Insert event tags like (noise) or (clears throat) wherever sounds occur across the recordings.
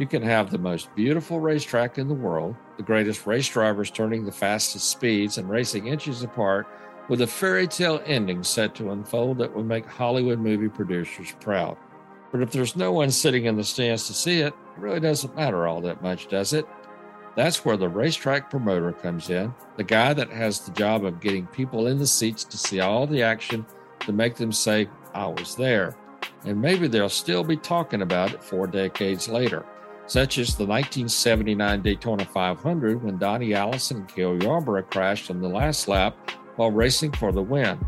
You can have the most beautiful racetrack in the world, the greatest race drivers turning the fastest speeds and racing inches apart, with a fairy tale ending set to unfold that would make Hollywood movie producers proud. But if there's no one sitting in the stands to see it, it really doesn't matter all that much, does it? That's where the racetrack promoter comes in, the guy that has the job of getting people in the seats to see all the action to make them say, I was there. And maybe they'll still be talking about it four decades later such as the 1979 Daytona 500 when Donnie Allison and Cale Yarborough crashed on the last lap while racing for the win.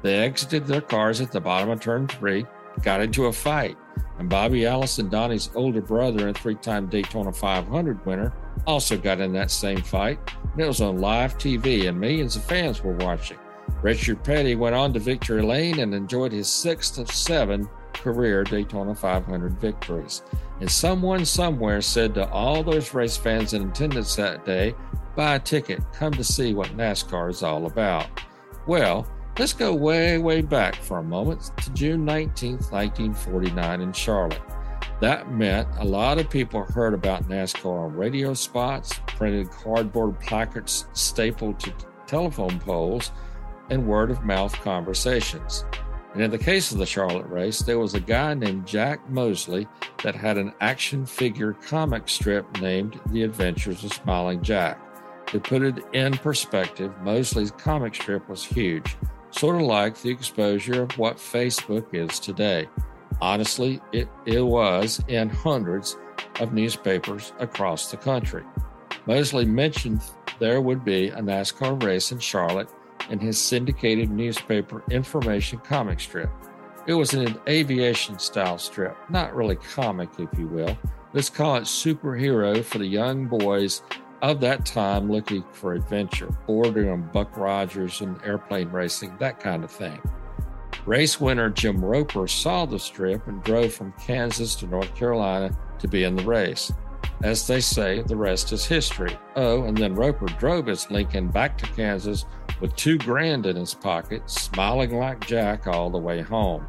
They exited their cars at the bottom of turn three, got into a fight, and Bobby Allison, Donnie's older brother and three time Daytona 500 winner, also got in that same fight. And it was on live TV, and millions of fans were watching. Richard Petty went on to victory lane and enjoyed his sixth of seven career Daytona 500 victories. And someone somewhere said to all those race fans in attendance that day, buy a ticket, come to see what NASCAR is all about. Well, let's go way, way back for a moment to June 19, 1949 in Charlotte. That meant a lot of people heard about NASCAR on radio spots, printed cardboard placards stapled to telephone poles, and word of mouth conversations. And in the case of the Charlotte race, there was a guy named Jack Mosley that had an action figure comic strip named The Adventures of Smiling Jack. To put it in perspective, Mosley's comic strip was huge, sort of like the exposure of what Facebook is today. Honestly, it, it was in hundreds of newspapers across the country. Mosley mentioned there would be a NASCAR race in Charlotte in his syndicated newspaper information comic strip. It was an aviation style strip, not really comic, if you will. Let's call it superhero for the young boys of that time looking for adventure, bordering on Buck Rogers and airplane racing, that kind of thing. Race winner Jim Roper saw the strip and drove from Kansas to North Carolina to be in the race. As they say, the rest is history. Oh, and then Roper drove his Lincoln back to Kansas with two grand in his pocket, smiling like Jack all the way home.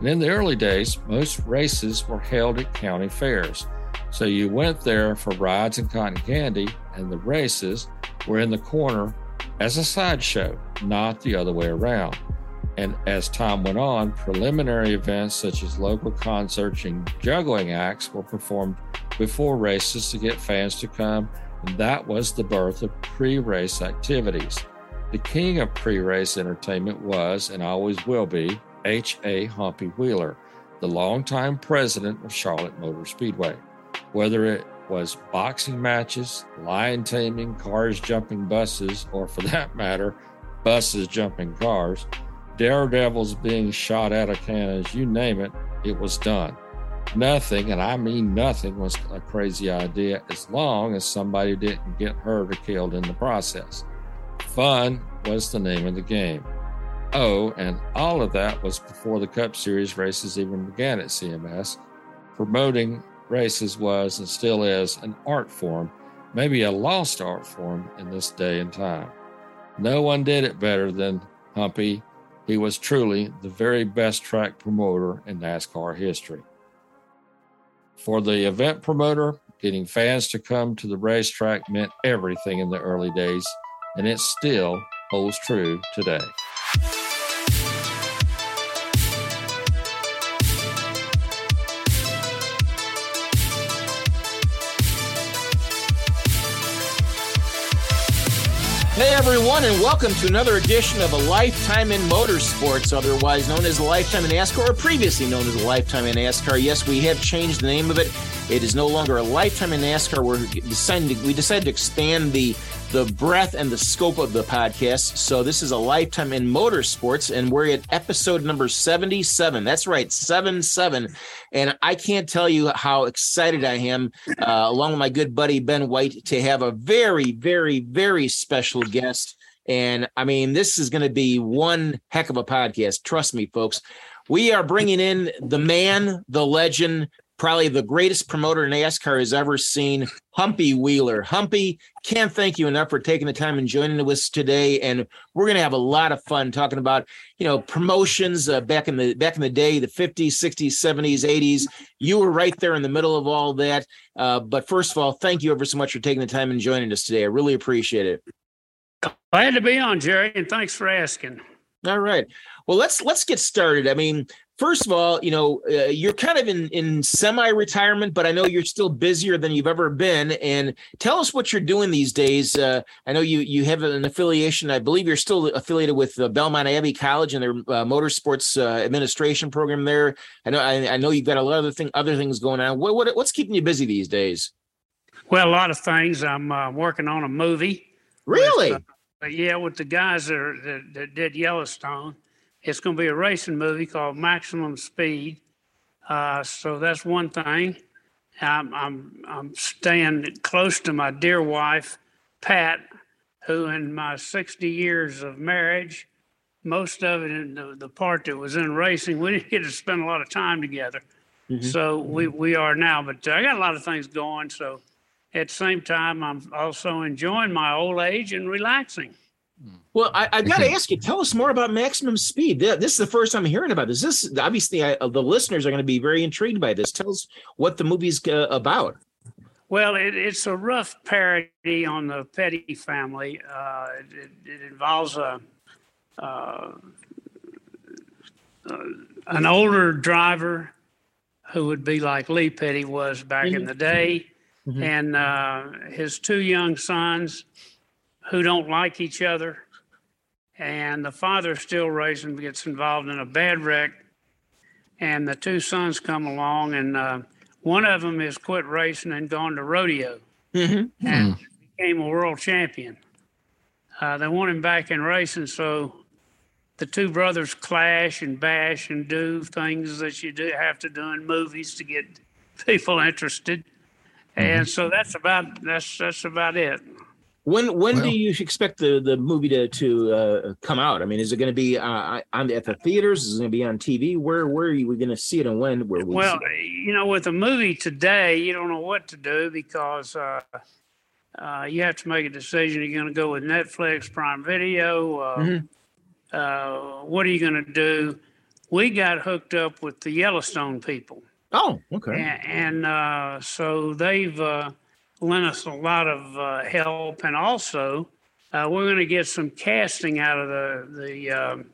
And in the early days, most races were held at county fairs. So you went there for rides and cotton candy, and the races were in the corner as a sideshow, not the other way around. And as time went on, preliminary events such as local concerts and juggling acts were performed before races to get fans to come, and that was the birth of pre race activities. The king of pre race entertainment was, and always will be, H.A. Humpy Wheeler, the longtime president of Charlotte Motor Speedway. Whether it was boxing matches, lion taming, cars jumping buses, or for that matter, buses jumping cars, daredevils being shot out of cannons, you name it, it was done. Nothing, and I mean nothing, was a crazy idea as long as somebody didn't get hurt or killed in the process. Fun was the name of the game. Oh, and all of that was before the Cup Series races even began at CMS. Promoting races was and still is an art form, maybe a lost art form in this day and time. No one did it better than Humpy. He was truly the very best track promoter in NASCAR history. For the event promoter, getting fans to come to the racetrack meant everything in the early days, and it still holds true today. Hey everyone, and welcome to another edition of A Lifetime in Motorsports, otherwise known as Lifetime in NASCAR, or previously known as A Lifetime in NASCAR. Yes, we have changed the name of it. It is no longer A Lifetime in NASCAR. We're deciding we decided to expand the the breadth and the scope of the podcast. So this is A Lifetime in Motorsports, and we're at episode number 77. That's right, 7 7. And I can't tell you how excited I am, uh, along with my good buddy Ben White, to have a very, very, very special guest. And I mean, this is going to be one heck of a podcast. Trust me, folks. We are bringing in the man, the legend, probably the greatest promoter in NASCAR has ever seen, Humpy Wheeler. Humpy, can't thank you enough for taking the time and joining us today. And we're going to have a lot of fun talking about, you know, promotions uh, back in the back in the day, the 50s, 60s, 70s, 80s. You were right there in the middle of all that. Uh, but first of all, thank you ever so much for taking the time and joining us today. I really appreciate it. Glad to be on, Jerry, and thanks for asking. All right. Well, let's let's get started. I mean, first of all, you know, uh, you're kind of in in semi-retirement, but I know you're still busier than you've ever been. And tell us what you're doing these days. Uh, I know you you have an affiliation. I believe you're still affiliated with uh, Belmont Abbey College and their uh, motorsports uh, administration program there. I know I, I, know you've got a lot of thing other things going on. What, what what's keeping you busy these days? Well, a lot of things. I'm uh, working on a movie. Really? With, yeah, with the guys that, are, that, that did Yellowstone it's going to be a racing movie called Maximum Speed. Uh, so that's one thing. I'm, I'm, I'm staying close to my dear wife, Pat, who in my 60 years of marriage, most of it in the, the part that was in racing, we (laughs) didn't get to spend a lot of time together. Mm-hmm. So we, we are now, but I got a lot of things going. So at the same time, I'm also enjoying my old age and relaxing. Well, I, have got to ask you. Tell us more about Maximum Speed. This is the first time I'm hearing about this. This obviously I, the listeners are going to be very intrigued by this. Tell us what the movie's uh, about. Well, it, it's a rough parody on the Petty family. Uh, it, it, involves a uh, uh, an older driver who would be like Lee Petty was back mm-hmm. in the day, mm-hmm. and uh, his two young sons who don't like each other. And the father still racing gets involved in a bad wreck. And the two sons come along, and uh, one of them has quit racing and gone to rodeo mm-hmm. and mm. became a world champion. Uh, they want him back in racing, so the two brothers clash and bash and do things that you do have to do in movies to get people interested. Mm-hmm. And so that's about that's that's about it. When when well, do you expect the, the movie to to uh, come out? I mean, is it going to be uh, on at the theaters? Is it going to be on TV? Where where are you going to see it and when? Where well, you know, with a movie today, you don't know what to do because uh, uh you have to make a decision. You're going to go with Netflix, Prime Video. Uh, mm-hmm. Uh, what are you going to do? We got hooked up with the Yellowstone people. Oh, okay. And, and so they've lent us a lot of uh, help, and also uh, we're going to get some casting out of the the um,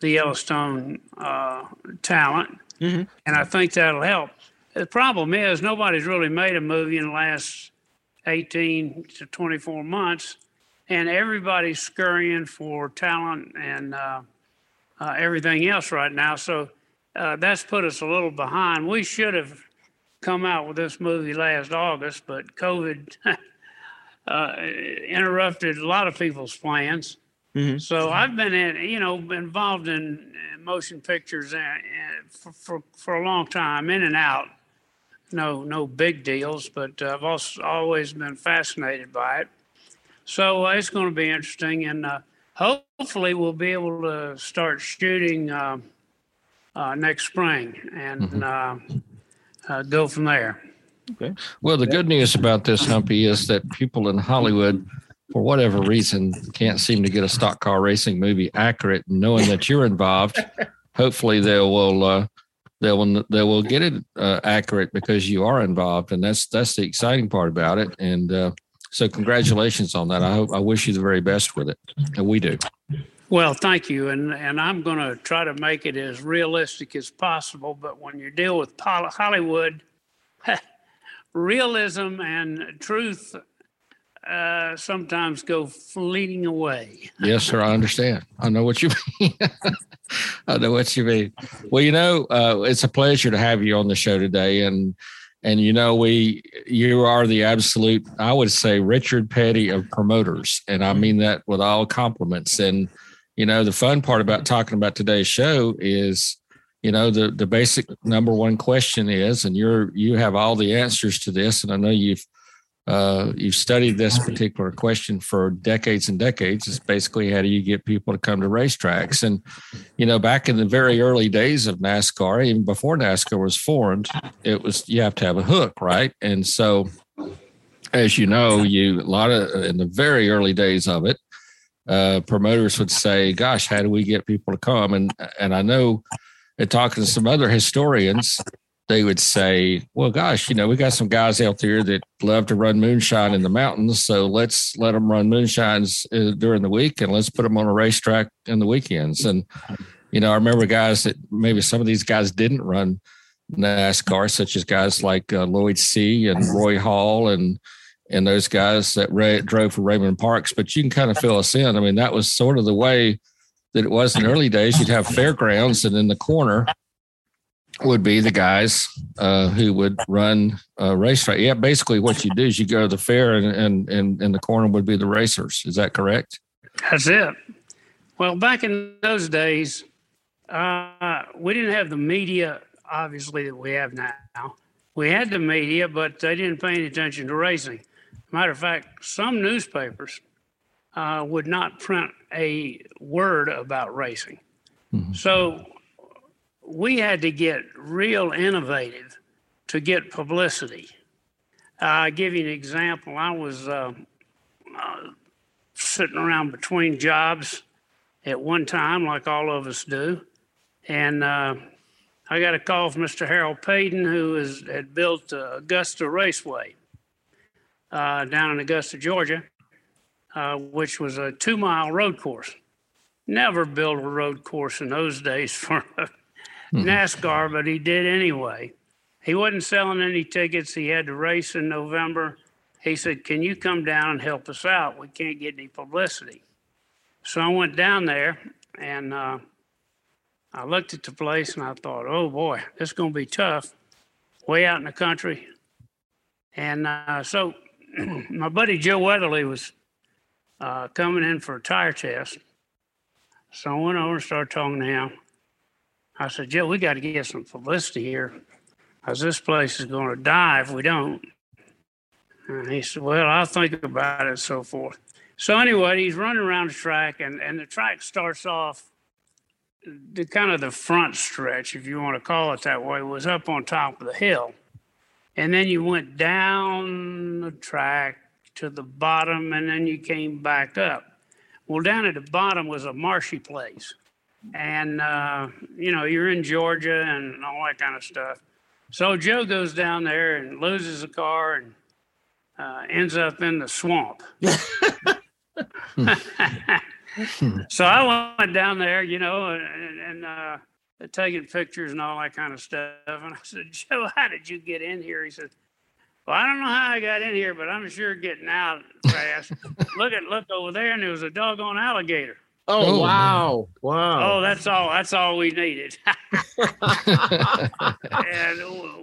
the Yellowstone uh, talent, mm-hmm. and I think that'll help. The problem is nobody's really made a movie in the last eighteen to twenty four months, and everybody's scurrying for talent and uh, uh, everything else right now. So uh, that's put us a little behind. We should have come out with this movie last August, but COVID (laughs) uh, interrupted a lot of people's plans. Mm-hmm. So I've been in, you know, involved in motion pictures for, for, for a long time, in and out. No, no big deals, but I've also always been fascinated by it. So uh, it's going to be interesting, and uh, hopefully we'll be able to start shooting uh, uh next spring. And mm-hmm. Uh, go from there. Okay. Well, the good news about this, Humpy, is that people in Hollywood, for whatever reason, can't seem to get a stock car racing movie accurate. Knowing that you're involved, (laughs) hopefully they will uh, they will they will get it uh, accurate because you are involved, and that's that's the exciting part about it. And uh, so, congratulations on that. I hope I wish you the very best with it, and we do. Well, thank you. And, and I'm going to try to make it as realistic as possible. But when you deal with Hollywood, (laughs) realism and truth uh, sometimes go fleeting away. (laughs) yes, sir. I understand. I know what you (laughs) mean. I know what you mean. Well, you know, uh, it's a pleasure to have you on the show today, and and you know, we you are the absolute, I would say, Richard Petty of promoters, and I mean that with all compliments. And you know, the fun part about talking about today's show is you know the the basic number one question is and you're you have all the answers to this and i know you've uh, you've studied this particular question for decades and decades. It's basically how do you get people to come to racetracks? And you know back in the very early days of nascar even before nascar was formed it was you have to have a hook right? And so as you know you a lot of in the very early days of it uh, promoters would say gosh how do we get people to come and and i know and talking to some other historians, they would say, well, gosh, you know, we got some guys out there that love to run moonshine in the mountains. So let's let them run moonshines uh, during the week and let's put them on a racetrack in the weekends. And, you know, I remember guys that maybe some of these guys didn't run NASCAR, such as guys like uh, Lloyd Seay and Roy Hall and, and those guys that drove for Raymond Parks. But you can kind of fill us in. I mean, that was sort of the way that it was in early days. You'd have fairgrounds, and in the corner would be the guys uh, who would run a racetrack. Yeah, basically what you do is you go to the fair, and and and in the corner would be the racers. Is that correct? That's it. Well, back in those days, uh, we didn't have the media, obviously, that we have now. We had the media, but they didn't pay any attention to racing. Matter of fact, some newspapers uh, would not print a word about racing. Mm-hmm. So we had to get real innovative to get publicity. Uh, I'll give you an example. I was uh, uh, sitting around between jobs at one time, like all of us do, and uh, I got a call from Mr. Harold Payton, who is, had built Augusta Raceway uh, down in Augusta, Georgia uh, which was a two mile road course. Never built a road course in those days (laughs) for mm-hmm. NASCAR, but he did anyway. He wasn't selling any tickets. He had to race in November. He said, Can you come down and help us out? We can't get any publicity. So I went down there and uh, I looked at the place and I thought, oh boy, this is going to be tough. Way out in the country. And uh, so (clears throat) my buddy Joe Weatherly was uh, coming in for a tire test. So I went over and started talking to him. I said, Joe, we got to get some publicity here because this place is going to die if we don't. And he said, Well, I'll think about it and so forth. So anyway, he's running around the track, and, and the track starts off the kind of the front stretch, if you want to call it that way, was up on top of the hill. And then you went down the track to the bottom and then you came back up. Well, down at the bottom was a marshy place. And, uh, you know, you're in Georgia and all that kind of stuff. So Joe goes down there and loses the car and uh, ends up in the swamp. (laughs) (laughs) so I went down there, you know, and, and uh, taking pictures and all that kind of stuff. And I said, (laughs) Joe, how did you get in here? He said, well, I don't know how I got in here, but I'm sure getting out fast. (laughs) look at look over there, and there was a doggone alligator. Oh, oh wow! Wow! Oh, that's all. That's all we needed. (laughs) and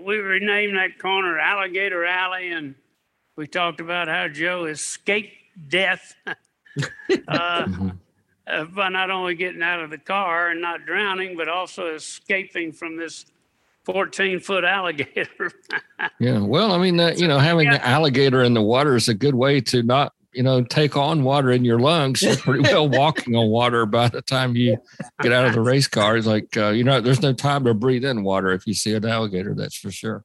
we renamed that corner Alligator Alley, and we talked about how Joe escaped death uh, mm-hmm. Uh, by not only getting out of the car and not drowning, but also escaping from this 14 foot alligator. (laughs) yeah. Well, I mean, uh, you know, having yeah. an alligator in the water is a good way to not, you know, take on water in your lungs. You're pretty well (laughs) walking on water by the time you get out of the race car. It's like, uh, you know, there's no time to breathe in water if you see an alligator, that's for sure.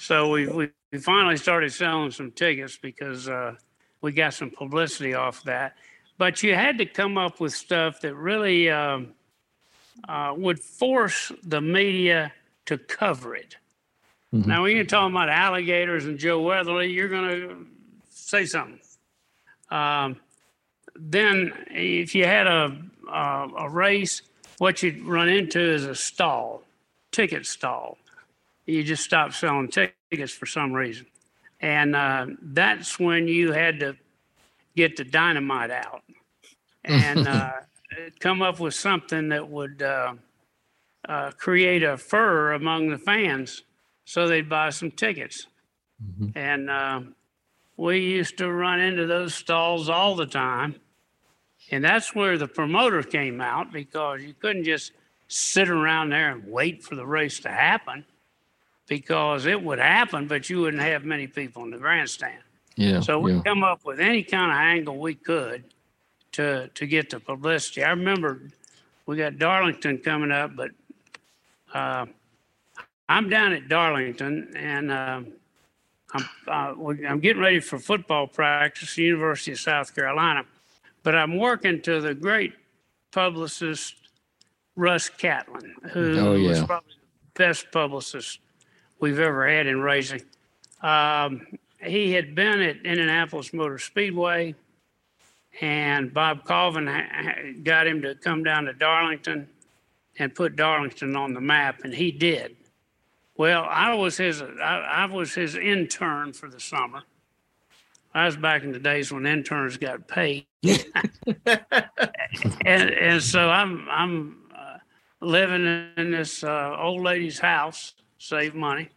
So we, we, we finally started selling some tickets because uh, we got some publicity off that. But you had to come up with stuff that really um, uh, would force the media to cover it. Mm-hmm. Now, when you're talking about alligators and Joe Weatherly, you're going to say something. Um, then, if you had a, a, a race, what you'd run into is a stall, ticket stall. You just stop selling tickets for some reason. And uh, that's when you had to get the dynamite out and (laughs) uh, come up with something that would uh, uh, create a furor among the fans so they'd buy some tickets. And uh, we used to run into those stalls all the time. And that's where the promoter came out because you couldn't just sit around there and wait for the race to happen because it would happen, but you wouldn't have many people in the grandstand. Yeah. So we yeah. come up with any kind of angle we could to to get the publicity. I remember we got Darlington coming up, but uh, I'm down at Darlington and uh, I'm uh, I'm getting ready for football practice, at University of South Carolina, but I'm working to the great publicist Russ Catlin, who Oh, was probably the best publicist we've ever had in racing. Um, he had been at Indianapolis Motor Speedway, and Bob Colvin got him to come down to Darlington and put Darlington on the map, and he did. Well, I was his I, I was his intern for the summer. I was back in the days when interns got paid, (laughs) and and so I'm I'm uh, living in this uh, old lady's house, save money,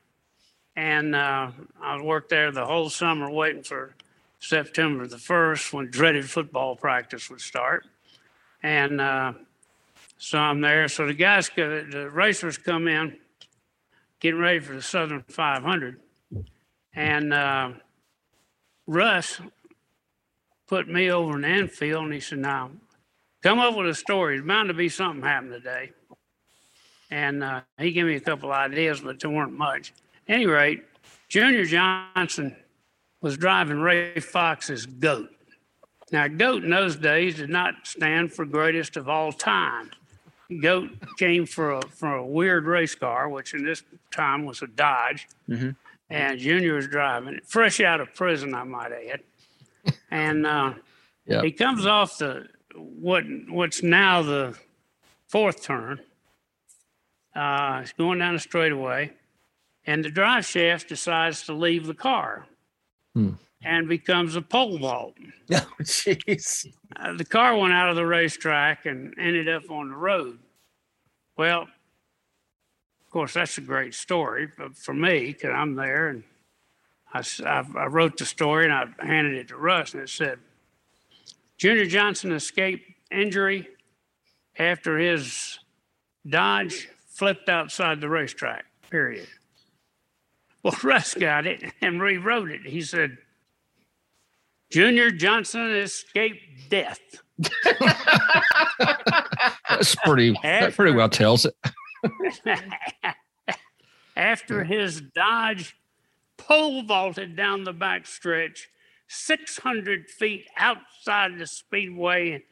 and uh, I worked there the whole summer waiting for September the first when dreaded football practice would start, and uh, so I'm there. So the guys, go- the racers come in, getting ready for the Southern 500, and uh, Russ put me over in the infield, and he said, "Now, come up with a story. There's bound to be something happen today." And uh, he gave me a couple ideas, but there weren't much. any rate, Junior Johnson was driving Ray Fox's goat. Now, goat in those days did not stand for greatest of all time. Goat came for a for a weird race car, which in this time was a Dodge, and Junior was driving it, fresh out of prison, I might add. And uh, Yeah. he comes off the what what's now the fourth turn. Uh, he's going down the straightaway, and the drive shaft decides to leave the car Hmm. and becomes a pole vault. (laughs) Oh, jeez. Uh, the car went out of the racetrack and ended up on the road. Well, of course, that's a great story but for me because I'm there and I wrote the story and I handed it to Russ and it said, Junior Johnson escaped injury after his Dodge flipped outside the racetrack, period. Well, (laughs) Russ got it and rewrote it. He said, Junior Johnson escaped death. That's pretty. That pretty well tells it. (laughs) After his Dodge pole vaulted down the back stretch, 600 feet outside the speedway, and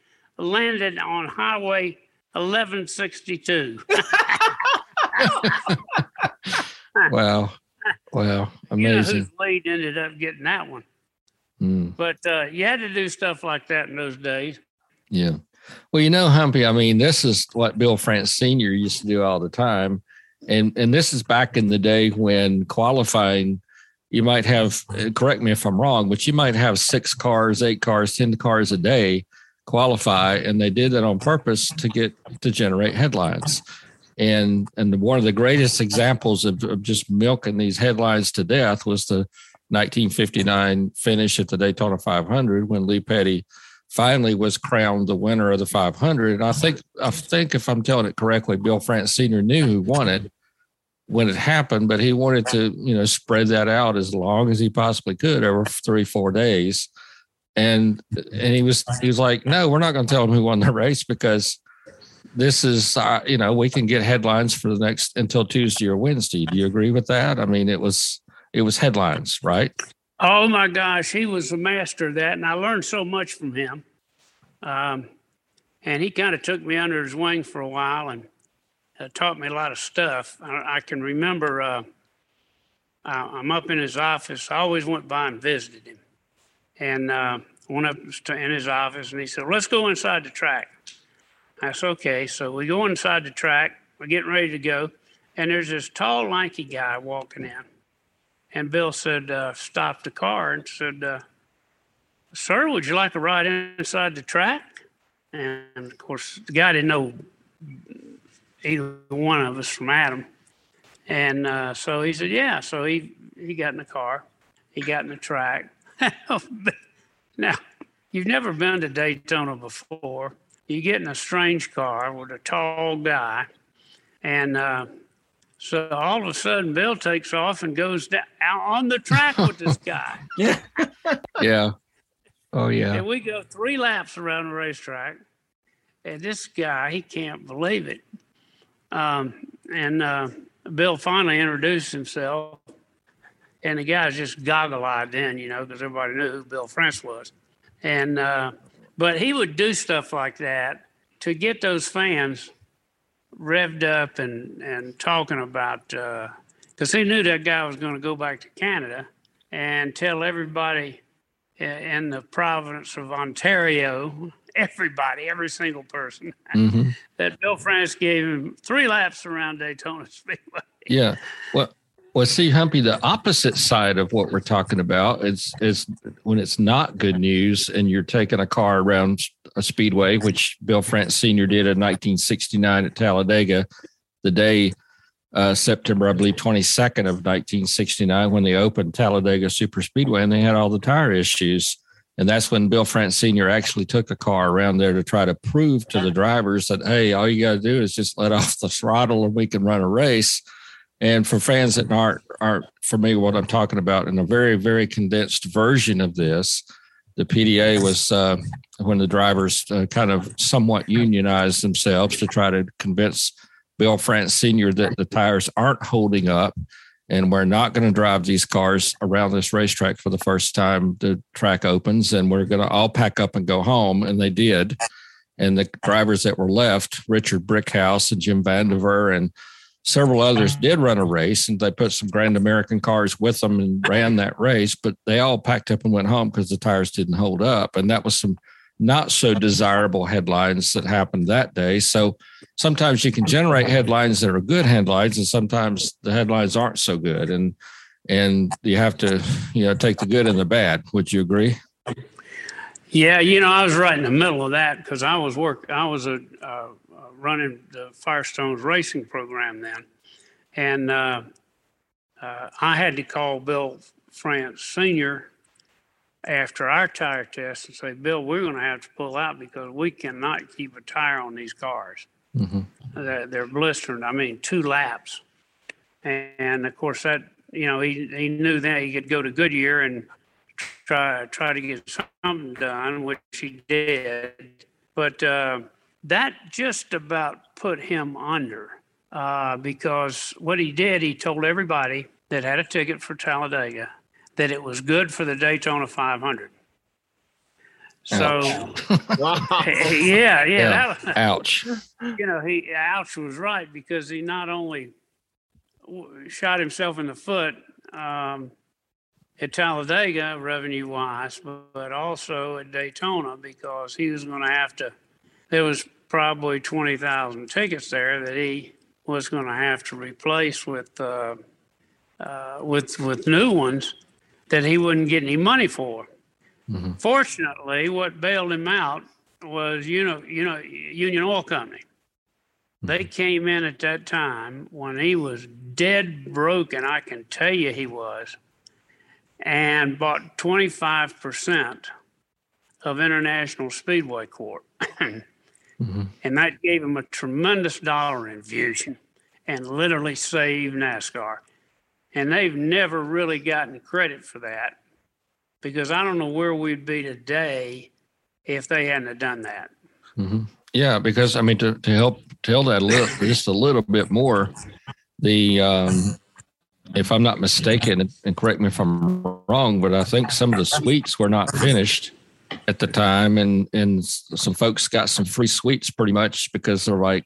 landed on Highway 1162. (laughs) Wow. Wow. You know Amazing. whose lead ended up getting that one. Mm. But uh, you had to do stuff like that in those days. Yeah. Well, you know, Humpy, I mean, this is what Bill France Sr. used to do all the time. And and this is back in the day when qualifying, you might have uh, correct me if I'm wrong, but you might have six cars, eight cars, ten cars a day qualify, and they did that on purpose to get to generate headlines. And and one of the greatest examples of, of just milking these headlines to death was the 1959 finish at the Daytona 500 when Lee Petty finally was crowned the winner of the 500. And I think, I think if I'm telling it correctly, Bill France Sr. knew who won it when it happened, but he wanted to, you know, spread that out as long as he possibly could over three, four days. And and he was he was like, no, we're not going to tell him who won the race because this is, uh, you know, we can get headlines for the next until Tuesday or Wednesday. Do you agree with that? I mean, it was it was headlines, right? Oh my gosh, he was a master of that, and I learned so much from him. Um, and he kind of took me under his wing for a while and uh, taught me a lot of stuff. I, I can remember uh, I, I'm up in his office. I always went by and visited him, and uh, went up to, in his office, and he said, "Let's go inside the track." Said, "Okay." So we go inside the track. We're getting ready to go, and there's this tall, lanky guy walking in. And Bill said, uh, stop the car and said, uh, Sir, would you like to ride inside the track? And of course, the guy didn't know either one of us from Adam. And uh, so he said, Yeah. So he, he got in the car, he got in the track. (laughs) now, you've never been to Daytona before. You get in a strange car with a tall guy, and uh, so all of a sudden, Bill takes off and goes down out on the track with this (laughs) guy. yeah. yeah. Oh yeah. And we go three laps around the racetrack, and this guy he can't believe it. Um, and uh, Bill finally introduced himself, and the guy's just goggle-eyed then, you know, because everybody knew who Bill France was. And uh, but he would do stuff like that to get those fans revved up and and talking about because uh, he knew that guy was going to go back to Canada and tell everybody in the province of Ontario, everybody, every single person, mm-hmm. (laughs) that Bill France gave him three laps around Daytona (laughs) Speedway. Yeah. Well, well, see, Humpy, the opposite side of what we're talking about is is when it's not good news and you're taking a car around a speedway, which Bill France Sr. did in 1969 at Talladega, the day uh, September, I believe, 22nd of 1969, when they opened Talladega Super Speedway and they had all the tire issues. And that's when Bill France Sr. actually took a car around there to try to prove to the drivers that, hey, all you got to do is just let (laughs) off the throttle and we can run a race. And for fans that aren't aren't familiar what I'm talking about, in a very very condensed version of this, the PDA was uh, when the drivers uh, kind of somewhat unionized themselves to try to convince Bill France Sr. that the tires aren't holding up and we're not going to drive these cars around this racetrack for the first time the track opens and we're going to all pack up and go home and they did and the drivers that were left richard brickhouse and jim vandiver and several others did run a race and they put some grand american cars with them and (laughs) ran that race but they all packed up and went home because the tires didn't hold up and that was some not so desirable headlines that happened that day. So sometimes you can generate headlines that are good headlines, and sometimes the headlines aren't so good, and and you have to you know take the good and the bad. Would you agree? Yeah, you know, I was right in the middle of that because I was work. I was a uh, running the Firestones racing program then, and uh, uh, I had to call Bill France Senior after our tire test and say, Bill, we're going to have to pull out because we cannot keep a tire on these cars. Mm-hmm. They're, they're blistering. I mean, two laps. And of course, that you know, he he knew that he could go to Goodyear and try try to get something done, which he did. But uh, that just about put him under uh, because what he did, he told everybody that had a ticket for Talladega that it was good for the Daytona 500. So, (laughs) (laughs) yeah, yeah. yeah. That, (laughs) ouch. You know, he, ouch was right because he not only shot himself in the foot um, at Talladega, revenue wise, but, but also at Daytona because he was going to have to, there was probably 20,000 tickets there that he was going to have to replace with, uh, uh, with, with new ones that he wouldn't get any money for. Mm-hmm. Fortunately, what bailed him out was you know you know Union Oil Company. Mm-hmm. They came in at that time when he was dead broken. I can tell you he was, and bought twenty five percent of International Speedway Corp. (clears throat) mm-hmm. And that gave him a tremendous dollar infusion and literally saved NASCAR. And they've never really gotten credit for that because I don't know where we'd be today if they hadn't done that. Mm-hmm. Yeah, because I mean to, to help tell that a little, (laughs) just a little bit more, the um, if I'm not mistaken, and correct me if I'm wrong, but I think some of the suites were not finished at the time, and and some folks got some free suites pretty much because they're like,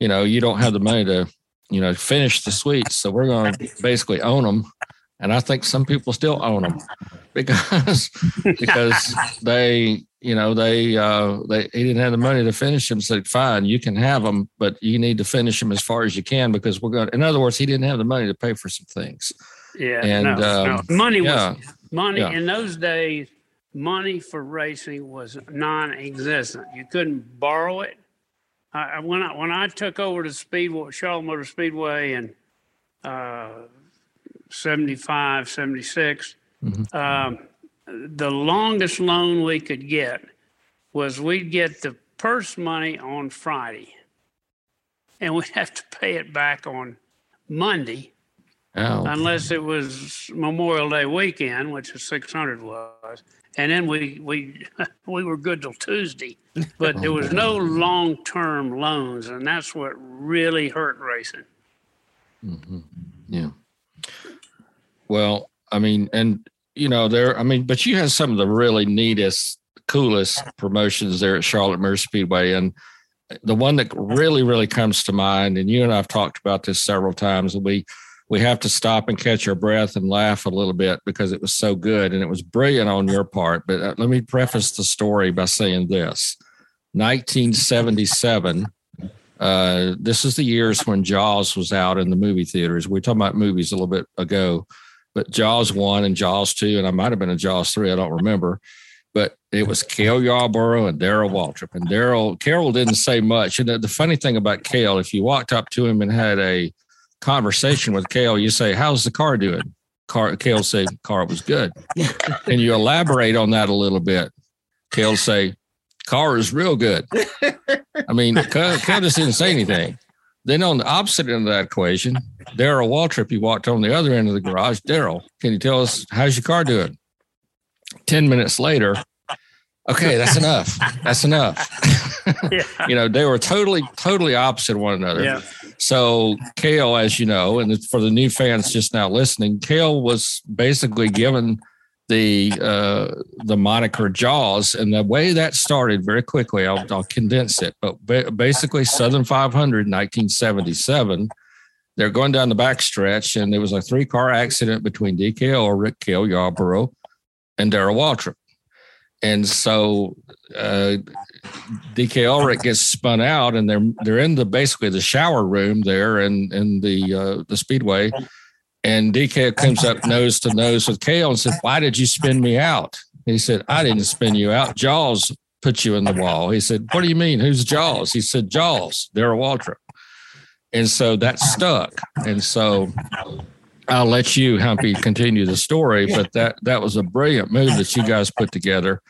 you know, you don't have the money to you know, finish the suites. So we're going to basically own them. And I think some people still own them (laughs) because because they you know they uh they he didn't have the money to finish them. Said fine, you can have them, but you need to finish them as far as you can because we're going. In other words, he didn't have the money to pay for some things. Yeah, and no, um, no. money yeah, was money yeah. in those days. Money for racing was non-existent. You couldn't borrow it. I, when I when I took over the Speedway, Charlotte Motor Speedway in uh, 75, 76, mm-hmm. um, the longest loan we could get was we'd get the purse money on Friday, and we'd have to pay it back on Monday. Oh. Unless it was Memorial Day weekend, which is 600 was and then we we (laughs) we were good till Tuesday, but there was no long term loans, and that's what really hurt racing. Mm-hmm. Yeah. Well, I mean, and you know, there. I mean, but you had some of the really neatest, coolest promotions there at Charlotte Motor Speedway, and the one that really, really comes to mind, and you and I've talked about this several times, and we we have to stop and catch our breath and laugh a little bit because it was so good and it was brilliant on your part. But uh, let me preface the story by saying this 1977. Uh, this is the years when Jaws was out in the movie theaters. We are talking about movies a little bit ago, but Jaws 1 and Jaws 2, and I might have been a Jaws 3, I don't remember. But it was Cale Yarborough and Darrell Waltrip. And Darrell, Carol didn't say much. And the, the funny thing about Cale, if you walked up to him and had a conversation with Cale, you say, "How's the car doing?" Car, Cale say, "Car was good." (laughs) and you elaborate on that a little bit. Cale say, "Car is real good." I mean, Cale just didn't say anything. Then on the opposite end of that equation, Darrell Waltrip, he walked on the other end of the garage. Darrell, can you tell us how's your car doing? Ten minutes later, okay, that's enough. That's enough. (laughs) (laughs) yeah. you know, they were totally, totally opposite one another. Yeah. So Cale, as you know, and for the new fans just now listening, Cale was basically given the uh, the moniker Jaws, and the way that started very quickly. I'll, I'll condense it, but ba- basically Southern 500, 1977. They're going down the backstretch, and there was a three car accident between DK Ulrich Cale Yarborough, and Darrell Waltrip. And so uh, DK Ulrich gets spun out, and they're they're in the basically the shower room there in in the uh, the speedway, and DK comes up nose to nose with Cale and said, "Why did you spin me out?" He said, "I didn't spin you out. Jaws put you in the wall." He said, "What do you mean? Who's Jaws?" He said, "Jaws, Darrell Waltrip." And so that stuck, and so I'll let you, Humpy, (laughs) continue the story. But that that was a brilliant move that you guys put together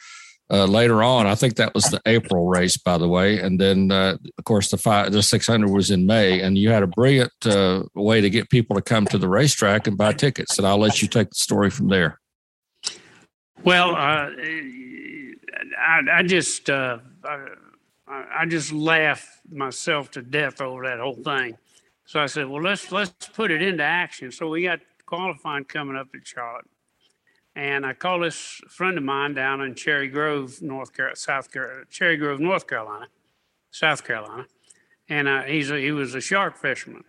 uh, later on. I think that was the April race, by the way, and then uh, of course the five, the 600 was in May, and you had a brilliant uh, way to get people to come to the racetrack and buy tickets. And I'll let you take the story from there. Well, uh, I, I, just uh, I, I just laughed myself to death over that whole thing. So I said, well, let's let's put it into action. So we got qualifying coming up at Charlotte. And I called this friend of mine down in Cherry Grove, North Carolina, South Carolina, Cherry Grove, North Carolina, South Carolina. And uh, he's a, he was a shark fisherman.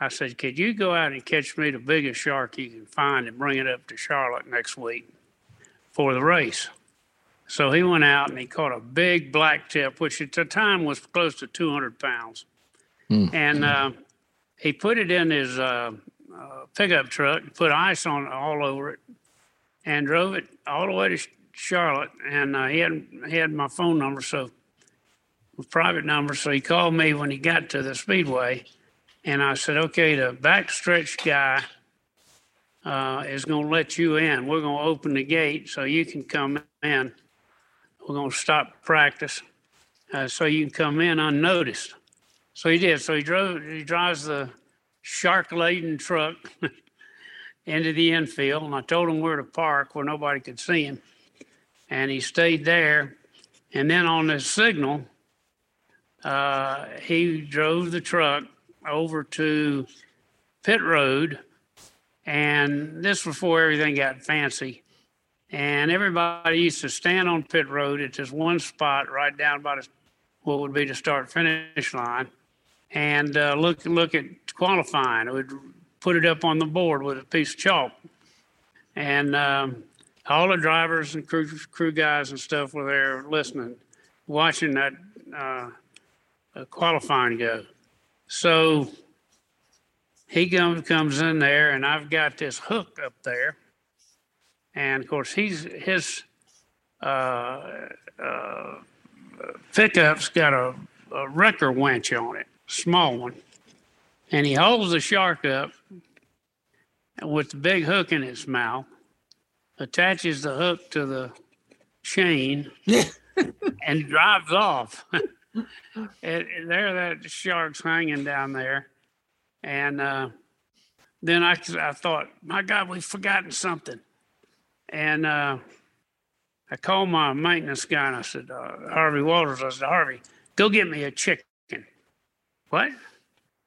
I said, could you go out and catch me the biggest shark you can find and bring it up to Charlotte next week for the race? So he went out and he caught a big black tip, which at the time was close to 200 pounds. Mm. And uh, he put it in his uh, uh, pickup truck, put ice on all over it, and drove it all the way to Charlotte. And uh, he had he had my phone number, so private number. So he called me when he got to the speedway, and I said, "Okay, the backstretch guy uh, is going to let you in. We're going to open the gate so you can come in. We're going to stop practice uh, so you can come in unnoticed." So he did. So he drove. He drives the shark laden truck (laughs) into the infield, and I told him where to park where nobody could see him, and he stayed there. And then on the signal, uh, he drove the truck over to pit road, and this was before everything got fancy. And everybody used to stand on pit road at this one spot right down by the, what would be the start finish line and uh, look look at qualifying. It would put it up on the board with a piece of chalk, and um, all the drivers and crew crew guys and stuff were there listening, watching that uh, qualifying go. So he comes comes in there, and I've got this hook up there, and of course he's his uh, uh, pickup's got a, a wrecker winch on it, small one, and he holds the shark up with the big hook in its mouth, attaches the hook to the chain, (laughs) and drives off. (laughs) and, there, that shark's hanging down there, and uh, then I, I thought, my God, we've forgotten something, and. Uh, I called my maintenance guy and I said, uh, Harvey Walters, I said, Harvey, go get me a chicken. What?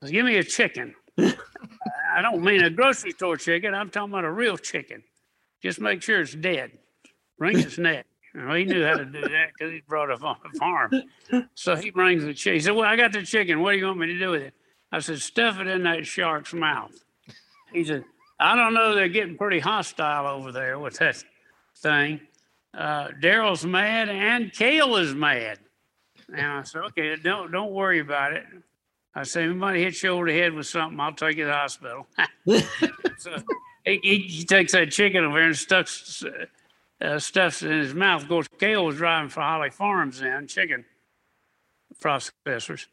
Give me a chicken. (laughs) I don't mean a grocery store chicken. I'm talking about a real chicken. Just make sure it's dead. Wring its neck. Well, he knew how to do that because he brought it on a farm. So he brings the chicken. He said, Well, I got the chicken. What do you want me to do with it? I said, Stuff it in that shark's mouth. He said, I don't know. They're getting pretty hostile over there with that thing uh, Darrell's mad and Cale is mad. And I said, okay, don't don't worry about it. I said, anybody hit you over the head with something, I'll take you to the hospital. (laughs) so he, he, takes that chicken over there and stuffs uh, stuffs it in his mouth. Of course, Cale was driving for Holly Farms then, chicken processors.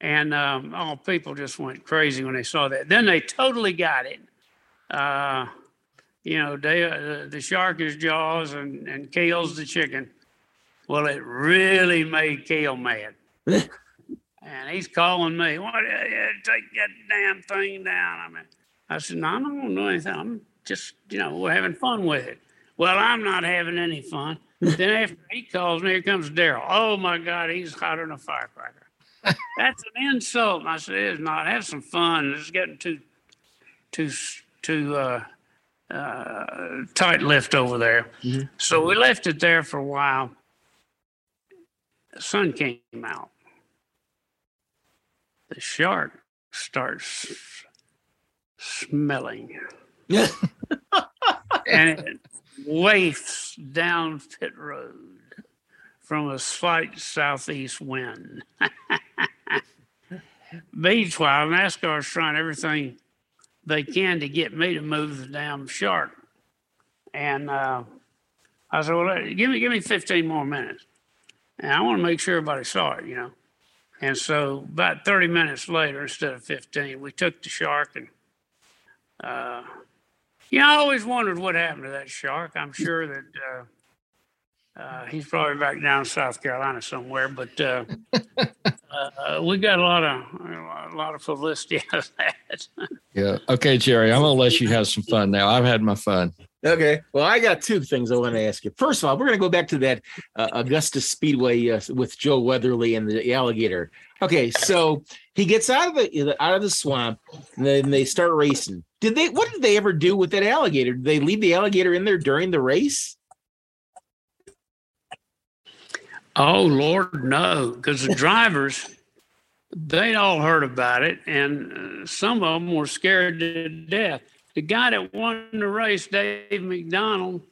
And um, all people just went crazy when they saw that. Then they totally got it. Uh, you know, they, uh, the shark is Jaws and, and Cale's the chicken. Well, it really made Cale mad. (laughs) and he's calling me, what, take that damn thing down. I mean, I said, no, I don't know anything. I'm just, you know, we're having fun with it. Well, I'm not having any fun. then after he calls me, here comes Darrell. Oh my God, he's hotter than a firecracker. (laughs) That's an insult. I said, it's not. Have some fun. It's getting too, too, too, uh, uh, tight lift over there. Mm-hmm. So we left it there for a while. The sun came out. The shark starts smelling. (laughs) and it wafts down pit road from a slight southeast wind. (laughs) Meanwhile, NASCAR's trying everything they can to get me to move the damn shark. And uh, I said, well, give me give me 15 more minutes. And I want to make sure everybody saw it, you know. And so about 30 minutes later, instead of 15, we took the shark and, uh, you know, I always wondered what happened to that shark. I'm sure that uh, uh, he's probably back down in South Carolina somewhere, but uh, (laughs) uh, we got a lot of a lot of publicity (laughs) out of that. yeah. Okay, Jerry, I'm gonna let you have some fun now. I've had my fun. Okay. Well, I got two things I want to ask you. First of all, we're going to go back to that uh, Augusta Speedway uh, with Joe Weatherly and the alligator. Okay, so he gets out of the out of the swamp, and then they start racing. Did they? What did they ever do with that alligator? Did they leave the alligator in there during the race? Oh Lord, no, because the drivers they'd all heard about it, and uh, some of them were scared to death. The guy that won the race, Dave McDonald,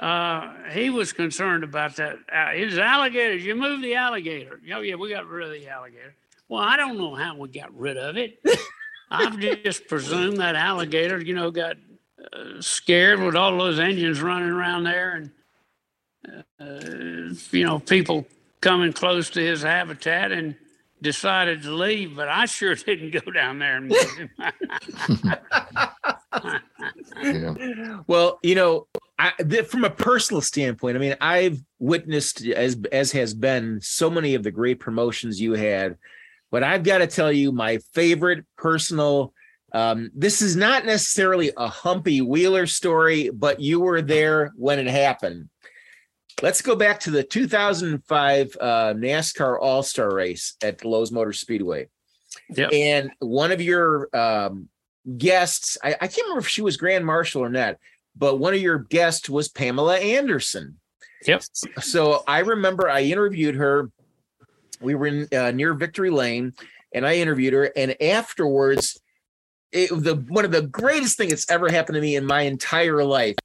uh, he was concerned about that. Uh, his alligators, you move the alligator. Oh yeah, we got rid of the alligator. Well, I don't know how we got rid of it. (laughs) I've just presumed that alligator, you know, got uh, scared with all those engines running around there and uh, you know, people coming close to his habitat and decided to leave, but I sure (laughs) didn't go down there and move him. yeah. (laughs) Well, you know, I, from a personal standpoint, I mean, I've witnessed as as has been so many of the great promotions you had, but I've got to tell you, my favorite personal. Um, this is not necessarily a humpy wheeler story, but you were there when it happened. Let's go back to the 2005 uh, NASCAR All Star race at Lowe's Motor Speedway. Yep. And one of your um, guests, I, I, can't remember if she was Grand Marshal or not, but one of your guests was Pamela Anderson. Yep. So I remember I interviewed her. We were in, uh, near Victory Lane, and I interviewed her. And afterwards, it, the one of the greatest things that's ever happened to me in my entire life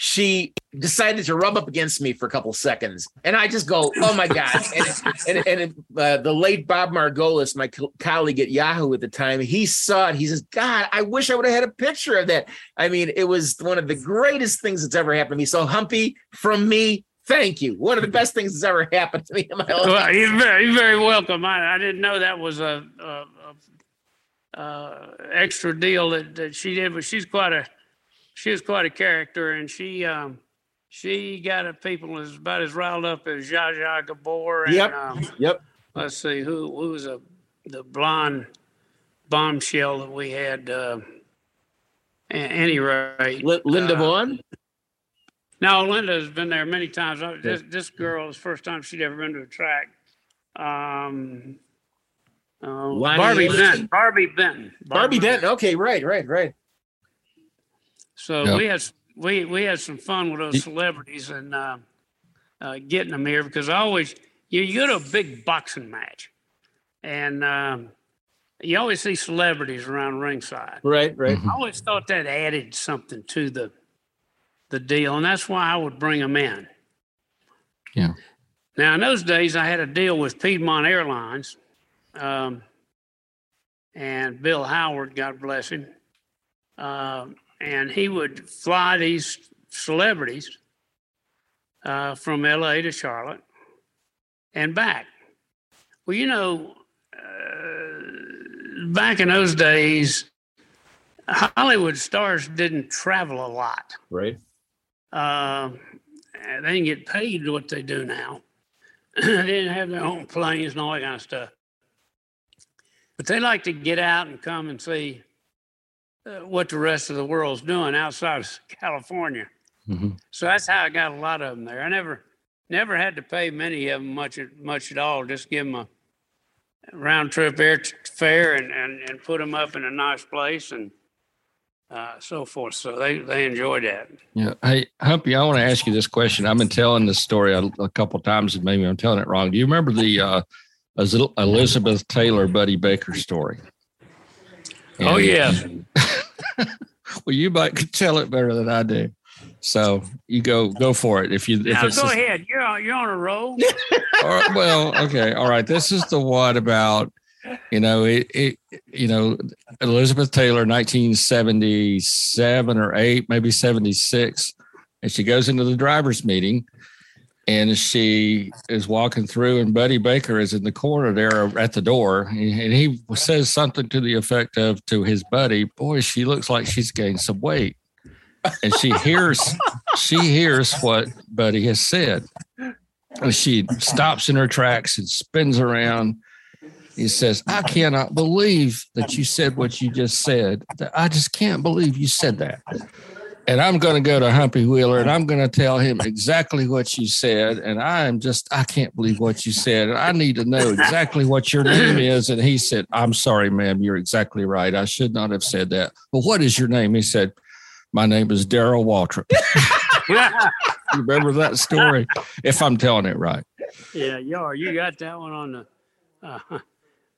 she decided to rub up against me for a couple seconds, and I just go, "Oh my god!" (laughs) And and, and uh, the late Bob Margolis, my co- colleague at Yahoo at the time, he saw it. He says, "God, I wish I would have had a picture of that." I mean, it was one of the greatest things that's ever happened to me. So, Humpy, from me, Thank you. One of the best things that's ever happened to me in my life. Well, you're very, you're very welcome. I, I didn't know that was a, a, a, a extra deal that, that she did, but she's quite a she was quite a character, and she um, she got a people as about as riled up as Zsa Zsa Gabor. And, Yep. Um, Yep. let's see who who was a the blonde bombshell that we had. Uh, a- any rate, Li- Linda uh, Vaughn. no, Linda's been there many times. This, this girl the first time she'd ever been to a track. Um, uh, Barbi Benton. Barbi Benton. Barbi Benton. Okay, right, right, right. So Yep. we had we we had some fun with those celebrities and uh, uh, getting them here because I always you, you go to a big boxing match and um, you always see celebrities around ringside. Right, right. I always thought that added something to the the deal, and that's why I would bring them in. Yeah. Now in those days, I had a deal with Piedmont Airlines, um, and Bill Howard, God bless him, um, and he would fly these celebrities uh, from L.A. to Charlotte and back. Well, you know, uh, back in those days, Hollywood stars didn't travel a lot. Right. Um, and they didn't get paid what they do now. (clears throat) they didn't have their own planes and all that kind of stuff. But they like to get out and come and see uh, what the rest of the world's doing outside of California. Mhm. So that's how I got a lot of them there. I never, never had to pay many of them much, much at all. Just give them a round trip airfare and, and, and put them up in a nice place and uh, so forth. So they, they enjoyed that. Yeah. Hey, Humpy, I want to ask you this question. I've been telling this story a, a couple times, and maybe I'm telling it wrong. Do you remember the uh, Elizabeth Taylor Buddy Baker story? Oh, yeah. (laughs) Well, you might could tell it better than I do. So you go go for it. If you if Now, it's go ahead. You're on, you're on a roll. (laughs) all right, well, okay, all right. This is the one about you know it, it you know Elizabeth Taylor, 1977 or eight, maybe 76, and she goes into the driver's meeting, and she is walking through, and Buddy Baker is in the corner there at the door, and he says something to the effect of to his buddy, "Boy, she looks like she's gained some weight." And she hears (laughs) she hears what Buddy has said. And she stops in her tracks and spins around. He says, I cannot believe that you said what you just said. I just can't believe you said that. And I'm going to go to Humpy Wheeler and I'm going to tell him exactly what you said. And I am just, I can't believe what you said. And I need to know exactly what your name (coughs) is. And he said, I'm sorry, ma'am. You're exactly right. I should not have said that. But what is your name? He said, My name is Darrell Waltrip. (laughs) (laughs) You remember that story? If I'm telling it right. yeah, you are. You got that one on the. Uh,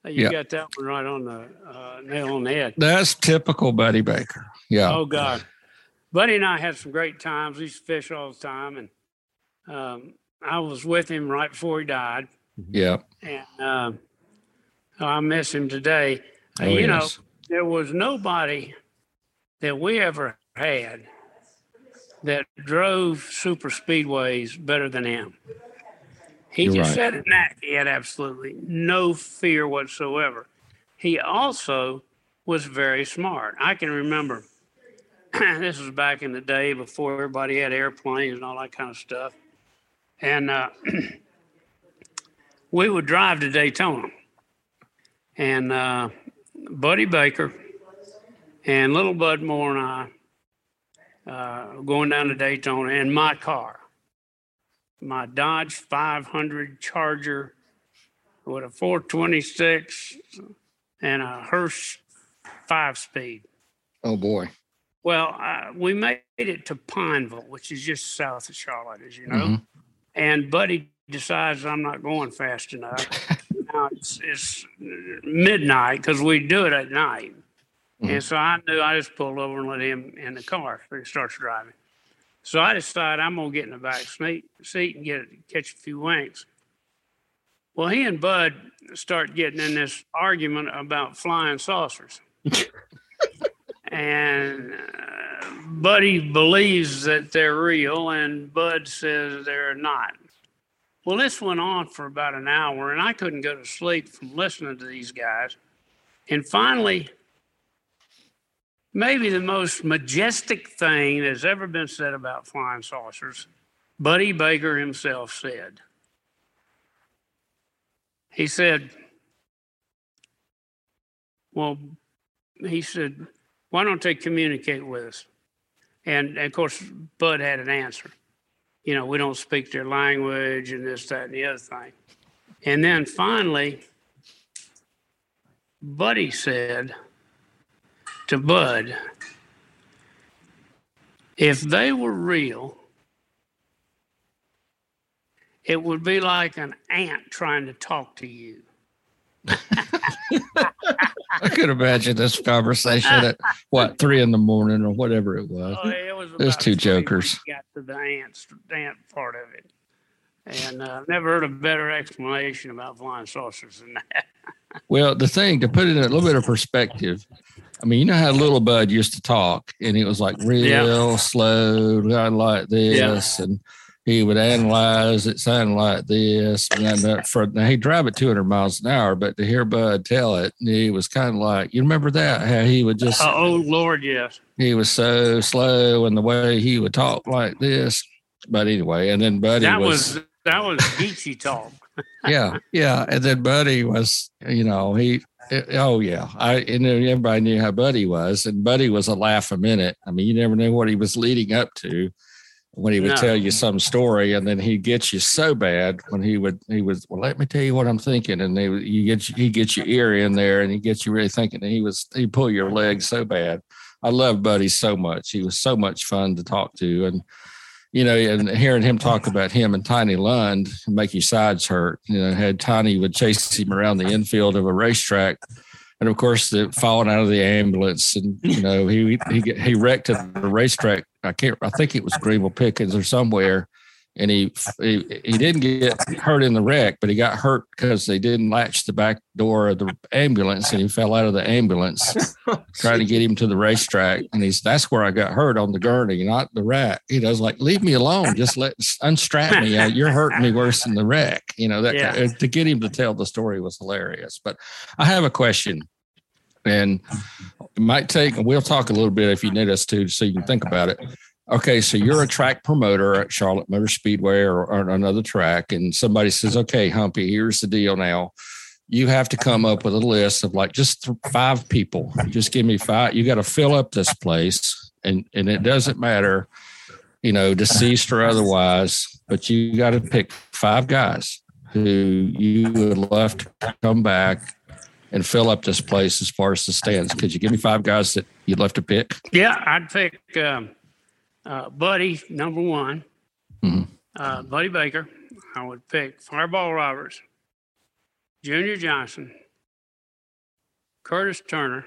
you Yeah. got that one right on the uh, nail on the head. That's typical Buddy Baker. Yeah. Oh God, Buddy and I had some great times. We used to fish all the time, and um, I was with him right before he died, Yeah. and um, I miss him today. Uh, Oh, you know, there was nobody that we ever had that drove super speedways better than him. He You're just right. said it that he had absolutely no fear whatsoever. He also was very smart. I can remember (clears throat) this was back in the day before everybody had airplanes and all that kind of stuff. And uh, (clears throat) we would drive to Daytona. And uh, Buddy Baker and little Bud Moore and I uh, going down to Daytona in my car, my Dodge 500 Charger with a 426 and a Hurst five speed. Oh boy. Well, uh, we made it to Pineville, which is just south of Charlotte, as you know. Mhm. And Buddy decides I'm not going fast enough. (laughs) now it's, it's midnight because we do it at night. And so I knew I just pulled over and let him in the car. So he starts driving. So I decide I'm gonna get in the back seat, seat and get catch a few winks. Well, he and Bud start getting in this argument about flying saucers. (laughs) and uh, Buddy believes that they're real, and Bud says they're not. Well, this went on for about an hour, and I couldn't go to sleep from listening to these guys. And finally, maybe the most majestic thing that's ever been said about flying saucers, Buddy Baker himself said. He said, Well, he said, why don't they communicate with us? And of course, Bud had an answer. You know, we don't speak their language and this, that, and the other thing. And then finally, Buddy said to Bud, if they were real, it would be like an ant trying to talk to you. (laughs) I could imagine this conversation at what three in the morning or whatever it was. Oh, it was Those two jokers. Got to the ants, ant part of it. And I've uh, never heard a better explanation about flying saucers than that. (laughs) Well, the thing to put it in a little bit of perspective, I mean, you know how little Bud used to talk, and he was like real slow, kind like this, and he would analyze it, sounded like this. And for now he'd drive at 200 miles an hour, but to hear Bud tell it, he was kind of like, you remember that? How he would just, Uh, oh, Lord, yes. he was so slow, and the way he would talk like this. But anyway, and then Buddy That was was that was geeky talk. (laughs) yeah, yeah. And then Buddy was, you know, he, oh yeah, I and everybody knew how Buddy was, and Buddy was a laugh a minute. I mean, you never knew what he was leading up to when he would No. tell you some story, and then he'd get you so bad when he would he was well, let me tell you what I'm thinking, and would- you get he gets your ear in there, and he gets you really thinking, and he was he pull your leg so bad. I love Buddy so much. He was so much fun to talk to, and you know, and hearing him talk about him and Tiny Lund make your sides hurt. You know, had Tiny would chase him around the infield of a racetrack, and of course, the falling out of the ambulance, and you know, he he he wrecked at the racetrack. I can't. I think it was Greenville Pickens or somewhere, and he he, he didn't get hurt in the wreck, but he got hurt because they didn't latch the back door of the ambulance, and he fell out of the ambulance (laughs) trying to get him to the racetrack. And he's that's where I got hurt on the gurney, not the rack. You know, I was like, leave me alone. Just let unstrap me. Uh, You're hurting me worse than the wreck. You know, that Yeah. to get him to tell the story was hilarious. But I have a question. And it might take, we'll talk a little bit if you need us to, so you can think about it. Okay, so you're a track promoter at Charlotte Motor Speedway or, or another track, and somebody says, "Okay, Humpy, here's the deal now you have to come up with a list of like just five people. Just give me five. You got to fill up this place, and and it doesn't matter, you know, deceased or otherwise. But you got to pick five guys who you would love to come back and fill up this place as far as the stands. Could you give me five guys that you'd love to pick? Yeah, I'd pick um, uh, Buddy number one. Mhm. Uh, Buddy Baker. I would pick Fireball Roberts, Junior Johnson, Curtis Turner.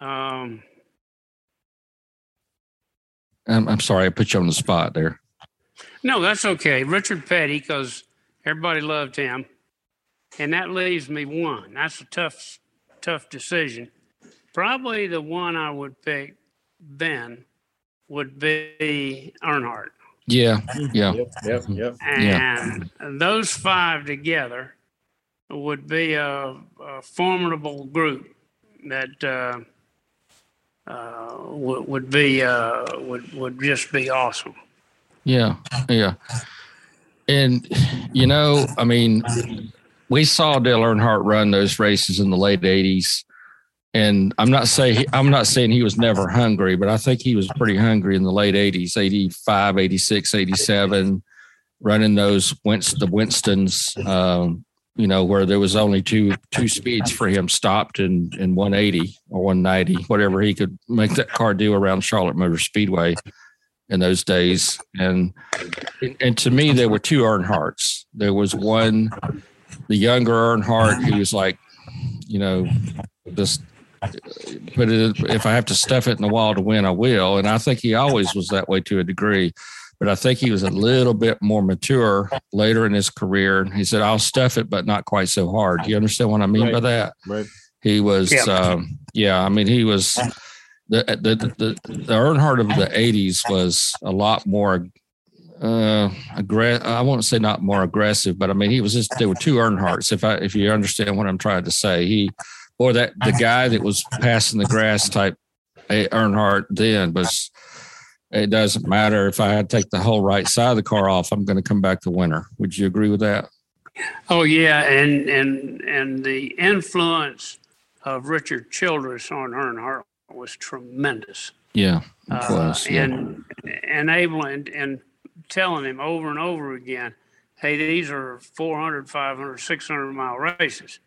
Um, I'm, I'm sorry, I put you on the spot there. no, that's okay. Richard Petty, because everybody loved him, and that leaves me one. That's a tough, tough decision. Probably the one I would pick then would be Earnhardt. Yeah, yeah, Yep, yep, yep. And those five together would be a, a formidable group that uh, uh, would, would be uh, would would just be awesome. Yeah, yeah. And you know, I mean, we saw Dale Earnhardt run those races in the late '80s, and I'm not saying I'm not saying he was never hungry, but I think he was pretty hungry in the late '80s, '85, '86, '87, running those Winst- the Winstons. Um, you know, where there was only two two speeds for him stopped in in 180 or 190, whatever he could make that car do around Charlotte Motor Speedway in those days. And and to me, there were two Earnhardts. There was one, the younger Earnhardt, who was like, you know, just put it. If I have to stuff it in the wall to win, I will. And I think he always was that way to a degree. But I think he was a little bit more mature later in his career. He said, "I'll stuff it, but not quite so hard." You understand what I mean by that? Right. He was, Yeah. um, yeah. I mean, he was, the the the, the Earnhardt of the '80s was a lot more uh aggressive. I won't say not more aggressive, but I mean he was just there were two Earnhardts. If I if you understand what I'm trying to say, he or that the guy that was passing the grass type Earnhardt then was. It doesn't matter if I had to take the whole right side of the car off. I'm going to come back the winner. Would you agree with that? Oh yeah, and and and the influence of Richard Childress on Earnhardt was tremendous. Yeah, uh, was, yeah. and enabling and telling him over and over again, hey, these are 400, 500, 600 mile races.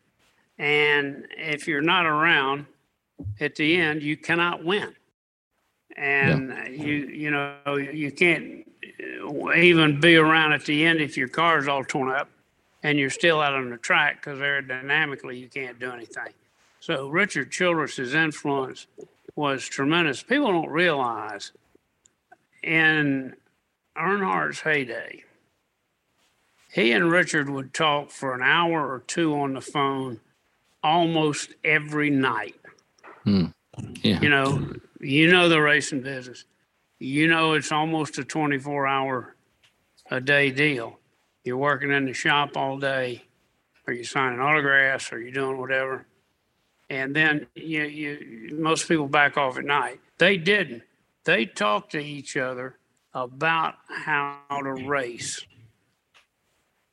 And if you're not around at the end, you cannot win. And yeah. you, you know, you can't uh, even be around at the end if your car's all torn up and you're still out on the track because aerodynamically you can't do anything. So Richard Childress's influence was tremendous. People don't realize in Earnhardt's heyday, he and Richard would talk for an hour or two on the phone almost every night. Hmm. Yeah. You know, you know the racing business. You know it's almost a 24 hour a day deal. You're working in the shop all day, or you're signing autographs, or you're doing whatever. And then you, you most people back off at night. They didn't. They talked to each other about how to race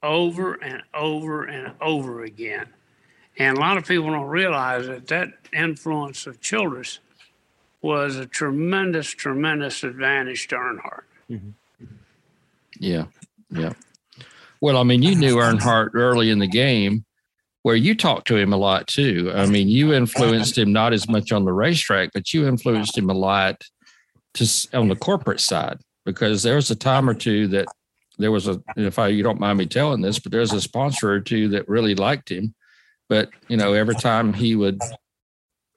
over and over and over again. And a lot of people don't realize that that influence of Childress was a tremendous, tremendous advantage to Earnhardt. Mm-hmm. Yeah, yeah. Well, I mean, you knew Earnhardt early in the game where you talked to him a lot too. I mean, you influenced him not as much on the racetrack, but you influenced him a lot to on the corporate side because there was a time or two that there was a if I you don't mind me telling this, but there's a sponsor or two that really liked him. But you know, every time he would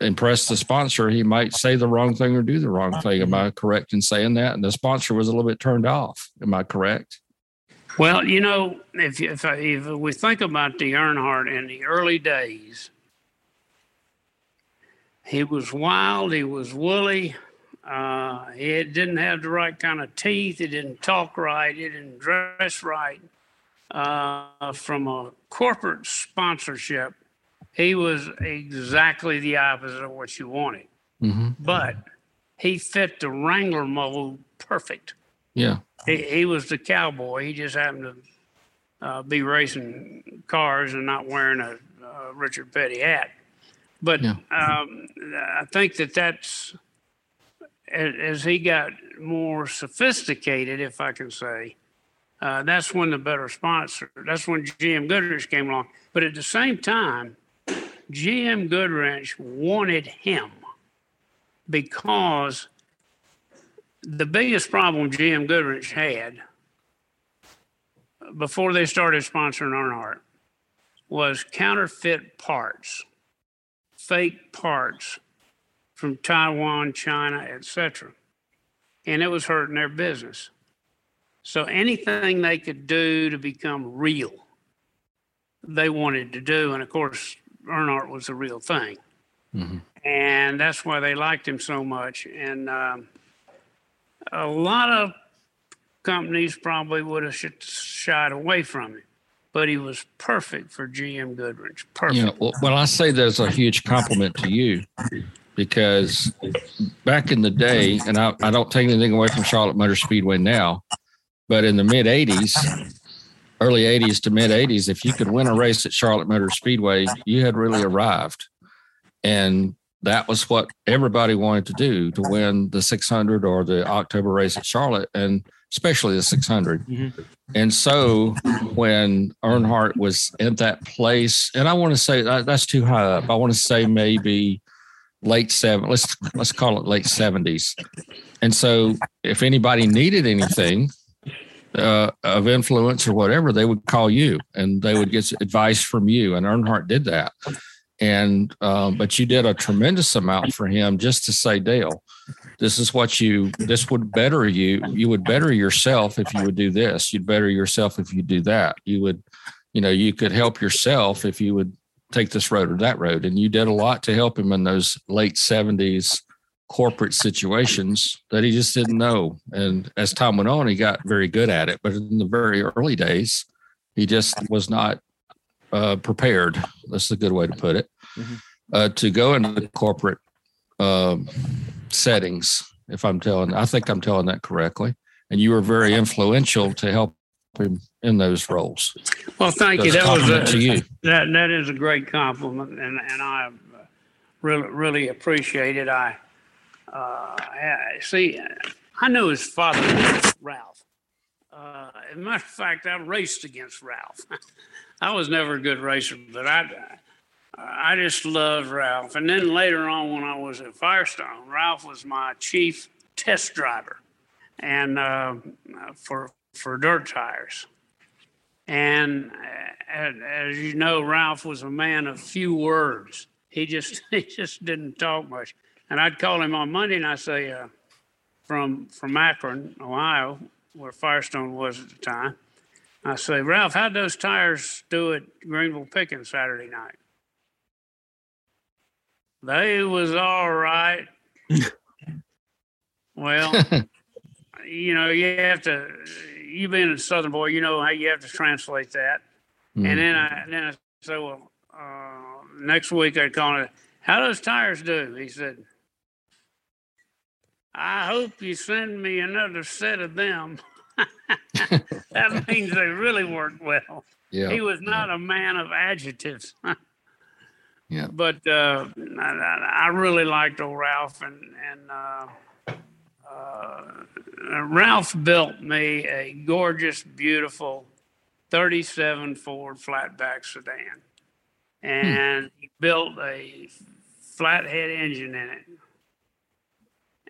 impress the sponsor, he might say the wrong thing or do the wrong thing. Am I correct in saying that? And the sponsor was a little bit turned off. Am I correct? Well, you know, if if, if we think about the Earnhardt in the early days, he was wild, he was woolly, uh, he didn't have the right kind of teeth, It didn't talk right, It didn't dress right. Uh, from a corporate sponsorship, he was exactly the opposite of what you wanted. Mm-hmm. But he fit the Wrangler mold perfect. Yeah. He, he was the cowboy. He just happened to uh, be racing cars and not wearing a, a Richard Petty hat. But yeah. um, I think that that's as, he got more sophisticated, if I can say, uh, that's when the better sponsor. That's when GM Goodwrench came along. But at the same time, GM Goodwrench wanted him because the biggest problem GM Goodwrench had before they started sponsoring Earnhardt was counterfeit parts, fake parts from Taiwan, China, etc. And it was hurting their business. So anything they could do to become real, they wanted to do. And of course, Earnhardt was the real thing. Mm-hmm. And that's why they liked him so much. And um, a lot of companies probably would have shied away from him, but he was perfect for GM Goodwrench. Perfect. Yeah, well, well, I say there's a huge compliment to you because back in the day, and I, I don't take anything away from Charlotte Motor Speedway now, but in the mid 80s, early 80s to mid 80s, if you could win a race at Charlotte Motor Speedway, you had really arrived. And that was what everybody wanted to do to win the 600 or the October race at Charlotte, and especially the 600. Mm-hmm. And so when Earnhardt was in that place, and I want to say that's too high up. I want to say maybe late seven. Let's let's call it late 70s. And so if anybody needed anything, uh, of influence or whatever, they would call you and they would get advice from you. And Earnhardt did that and um, but you did a tremendous amount for him just to say dale this is what you this would better you you would better yourself if you would do this you'd better yourself if you do that you would you know you could help yourself if you would take this road or that road and you did a lot to help him in those late 70s corporate situations that he just didn't know. And as time went on, he got very good at it. But in the very early days, he just was not uh, prepared. That's a good way to put it. Mm-hmm. Uh, to go into the corporate um, settings, if I'm telling, I think I'm telling that correctly. And you were very influential to help him in those roles. Well, thank you. That was a, to you. That that is a great compliment, and and I really really appreciate it. I uh, see. I knew his father, Ralph. Uh, as a matter of fact, I raced against Ralph. (laughs) I was never a good racer, but I I just loved Ralph. And then later on, when I was at Firestone, Ralph was my chief test driver, and uh, for for dirt tires. And as you know, Ralph was a man of few words. He just (laughs) he just didn't talk much. And I'd call him on Monday, and I say, uh, from from Akron, Ohio, where Firestone was at the time. I say, Ralph, how'd those tires do at Greenville Pickens Saturday night? They was all right. (laughs) well, you know, you have to. You being a Southern boy, you know how you have to translate that. Mm-hmm. And then I then I say, well, uh, next week I'd call it. How those tires do? He said, I hope you send me another set of them. (laughs) that (laughs) means they really worked well. Yeah. He was not yeah. a man of adjectives. yeah. (laughs) But uh, I, I, really liked old Ralph, and and uh, Ralph built me a gorgeous, beautiful 37 Ford flatback sedan, and hmm. he built a flathead engine in it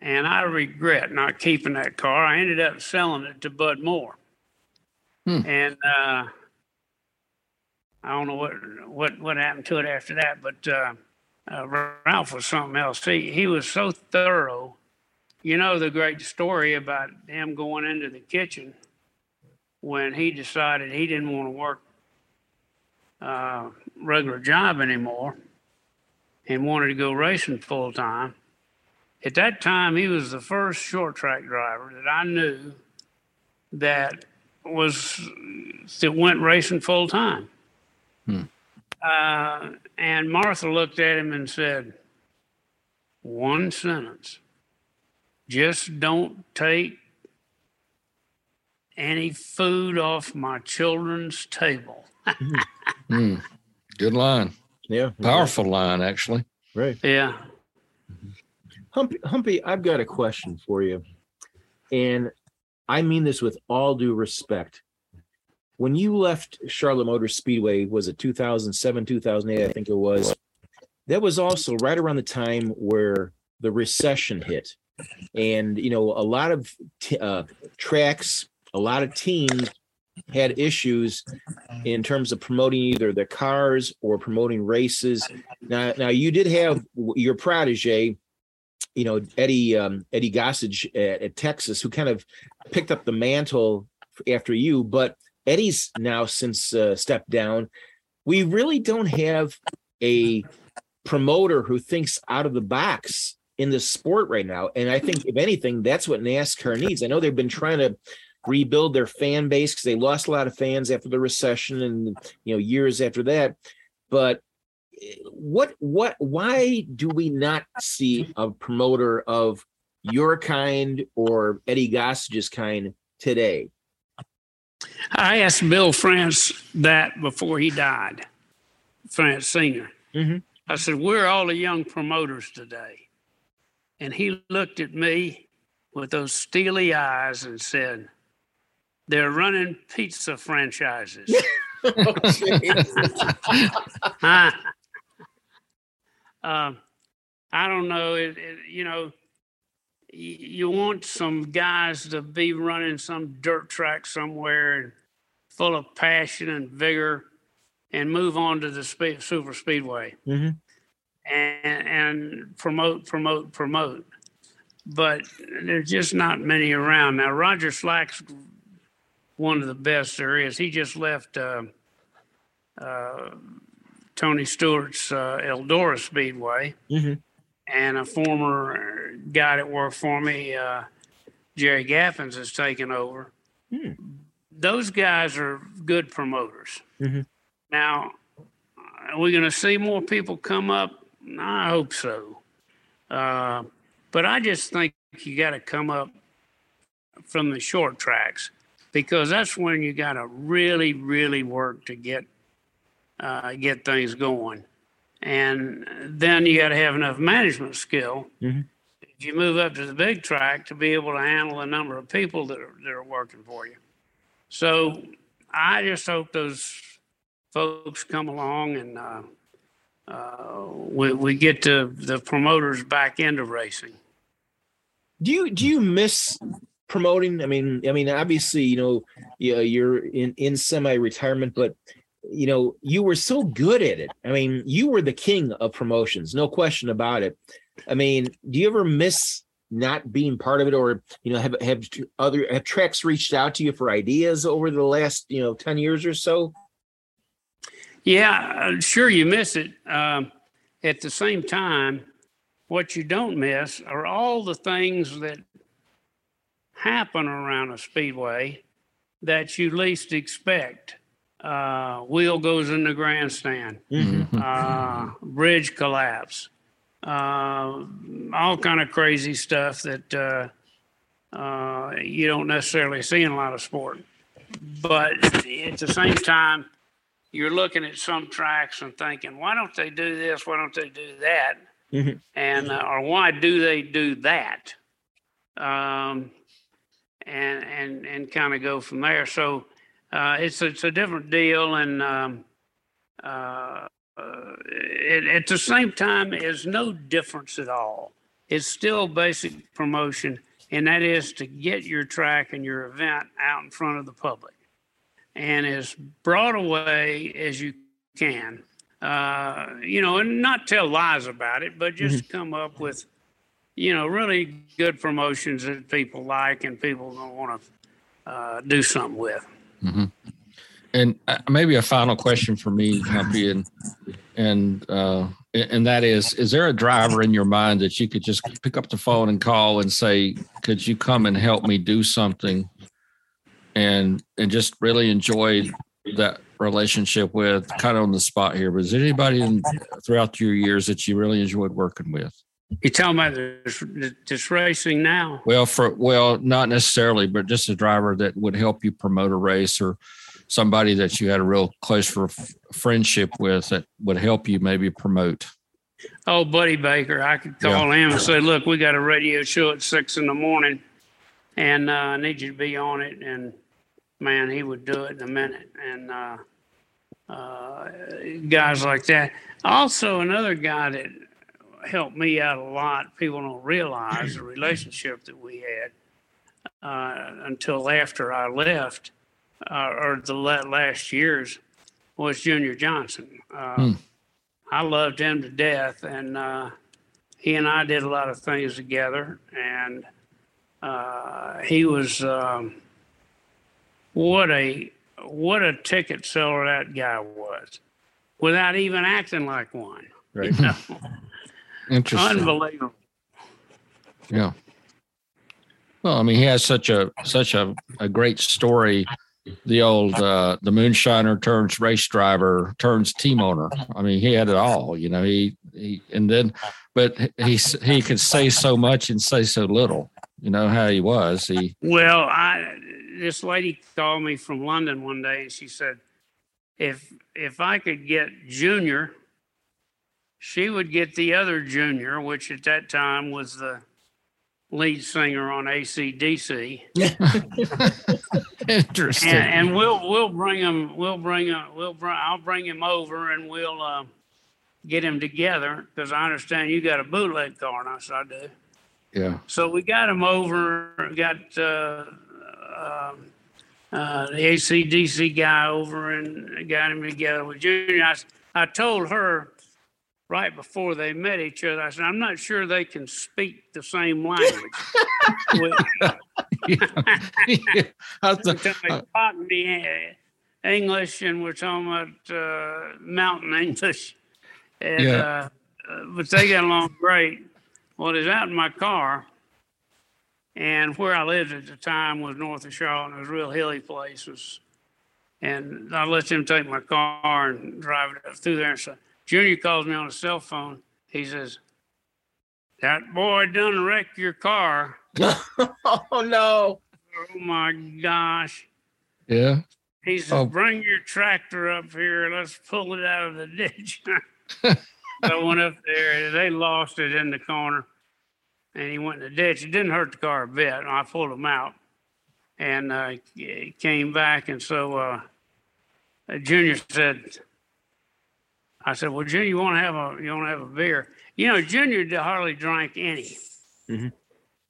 and I regret not keeping that car. I ended up selling it to Bud Moore, hmm. and uh, I don't know what what what happened to it after that. But uh, uh, Ralph was something else. He he was so thorough. You know the great story about him going into the kitchen when he decided he didn't want to work uh, regular job anymore and wanted to go racing full time at that time, he was the first short track driver that I knew that was that went racing full time. Hmm. Uh, and Martha looked at him and said, "One sentence: Just don't take any food off my children's table." (laughs) mm. Good line. Yeah, powerful line actually. Right. Yeah. Humpy, Humpy, I've got a question for you. And I mean this with all due respect. When you left Charlotte Motor Speedway, was it 2007, 2008? I think it was. That was also right around the time where the recession hit. And, you know, a lot of t- uh, tracks, a lot of teams had issues in terms of promoting either the cars or promoting races. Now, now you did have your protege, you know Eddie um, Eddie Gossage at, at, Texas, who kind of picked up the mantle after you. But Eddie's now since uh, stepped down. We really don't have a promoter who thinks out of the box in the sport right now. And I think, if anything, that's what NASCAR needs. I know they've been trying to rebuild their fan base because they lost a lot of fans after the recession and you know years after that. But what what why do we not see a promoter of your kind or Eddie Gossage's kind today? I asked Bill France that before he died, France Senior. Mm-hmm. I said, "Where are all the young promoters today?" And he looked at me with those steely eyes and said, "They're running pizza franchises." (laughs) (laughs) oh, uh, I don't know. It, it, you know, you want some guys to be running some dirt track somewhere and full of passion and vigor and move on to the speed, super speedway mm-hmm. And, and promote, promote, promote. But there's just not many around. Now, Roger Slack's one of the best there is. He just left uh, uh, Tony Stewart's uh, Eldora Speedway. Mm-hmm. and a former guy that worked for me, uh, Jerry Gappens, has taken over. Hmm. Those guys are good promoters. Mhm. Now, are we going to see more people come up? I hope so. Uh, but I just think you got to come up from the short tracks because that's when you got to really, really work to get uh, get things going, and then you got to have enough management skill. Mhm. If you move up to the big track, to be able to handle the number of people that are, that are working for you. So I just hope those folks come along and uh, uh, we, we get the, the promoters back into racing. Do you do you miss promoting? I mean, I mean, obviously, you know, you're in in semi retirement, but you know, you were so good at it. I mean, you were the king of promotions, no question about it. I mean, do you ever miss not being part of it, or you know, have have other have tracks reached out to you for ideas over the last you know ten years or so? Yeah, uh, sure, you miss it. Um, at the same time, what you don't miss are all the things that happen around a speedway that you least expect. Uh, wheel goes in the grandstand, uh, bridge collapse, uh, all kind of crazy stuff that uh, uh, you don't necessarily see in a lot of sport. But at the same time, you're looking at some tracks and thinking, why don't they do this? Why don't they do that? Mhm. And uh, or why do they do that? Um, and and and kind of go from there. So uh, it's it's a different deal, and um, uh, uh, it, at the same time, there's no difference at all. It's still basic promotion, and that is to get your track and your event out in front of the public and as broad a way as you can. Uh, you know, and not tell lies about it, but just come up with, you know, really good promotions that people like and people don't want to uh, do something with. And uh, maybe a final question for me, Humpy, and and uh, and that is: Is there a driver in your mind that you could just pick up the phone and call and say, "Could you come and help me do something?" And and just really enjoyed that relationship with, kind of on the spot here. But is there anybody in, throughout your years that you really enjoyed working with? You talking about this, this racing now? Well, for well, not necessarily, but just a driver that would help you promote a race or somebody that you had a real close friendship with that would help you maybe promote. Oh, Buddy Baker, I could call him and say, "Look, we got a radio show at six in the morning, and uh, I need you to be on it." And man, he would do it in a minute. And uh, uh, guys like that. Also, another guy that helped me out a lot. People don't realize the relationship that we had uh, until after I left, uh, or the last years, was Junior Johnson. Uh, Hmm. I loved him to death, and uh, he and I did a lot of things together. And uh, he was um, what a what a ticket seller that guy was, without even acting like one. Right. You know? (laughs) Interesting. Unbelievable. Yeah. Well, I mean, he has such a such a, a great story. The old uh, the moonshiner turns race driver turns team owner. I mean, he had it all. You know, he he and then, but he he could say so much and say so little. You know how he was. He Well, I this lady called me from London one day and she said, if if I could get Junior, she would get the other Junior, which at that time was the lead singer on ACDC. interesting. and, and we'll we'll bring him we'll bring him we'll bring I'll bring him over and we'll uh, get him together because I understand you got a bootleg car and I said I do. yeah. So we got him over, got uh, um, uh, the ACDC guy over and got him together with Junior. I told her right before they met each other, I said, I'm not sure they can speak the same language. We- I th- uh, English and we're talking about uh, mountain (laughs) English. And, Yeah. uh, uh, but they got along great. Well, he's out in my car, and where I lived at the time was north of Charlotte. It was a real hilly place. Was, and I let him take my car and drive it up through there. And so Junior calls me on a cell phone. He says, "That boy done wrecked your car." (laughs) oh no! Oh my gosh! Yeah. He says, Oh. "Bring your tractor up here. Let's pull it out of the ditch." (laughs) (laughs) I went up there. They lost it in the corner, and he went in the ditch. It didn't hurt the car a bit. I pulled him out, and uh, he came back. And so uh, Junior said, "I said, well, Junior, you want to have a you want to have a beer? You know, Junior hardly drank any. Mhm.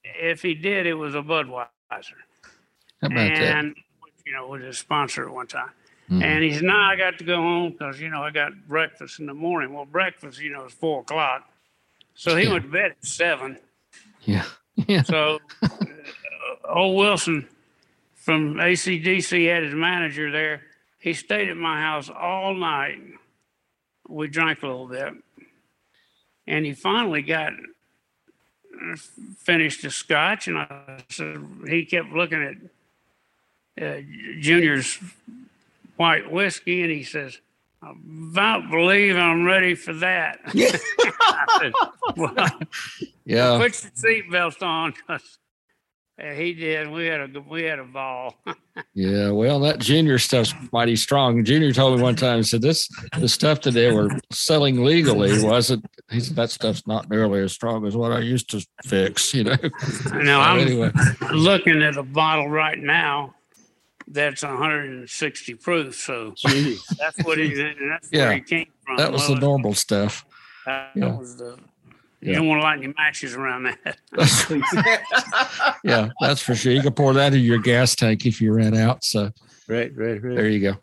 If he did, it was a Budweiser." How about that? and you know was a sponsor at one time. Mhm. And he said, "No, I got to go home because you know I got breakfast in the morning." Well, breakfast, you know, is four o'clock, so he Yeah. went to bed at seven. Yeah. (laughs) Yeah. So, uh, old Wilson from ACDC had his manager there. He stayed at my house all night. We drank a little bit, and he finally got uh, finished the scotch. And I said he kept looking at uh, Junior's white whiskey, and he says, "I about believe I'm ready for that." (laughs) (laughs) I said, well, Yeah. put your seatbelt on he did. We had a we had a ball. (laughs) Yeah, well, that junior stuff's mighty strong. Junior told me one time, he said, This the stuff that they were selling legally wasn't he said that stuff's not nearly as strong as what I used to fix, you know. now I'm anyway. looking at a bottle right now that's 160 proof. So Jeez. that's what he that's Yeah, where he came from. That was the normal stuff. That yeah. was the. You Yeah. don't want to light any matches around that. (laughs) (laughs) yeah, that's for sure. You can pour that in your gas tank if you ran out. So right, right, right. there you go.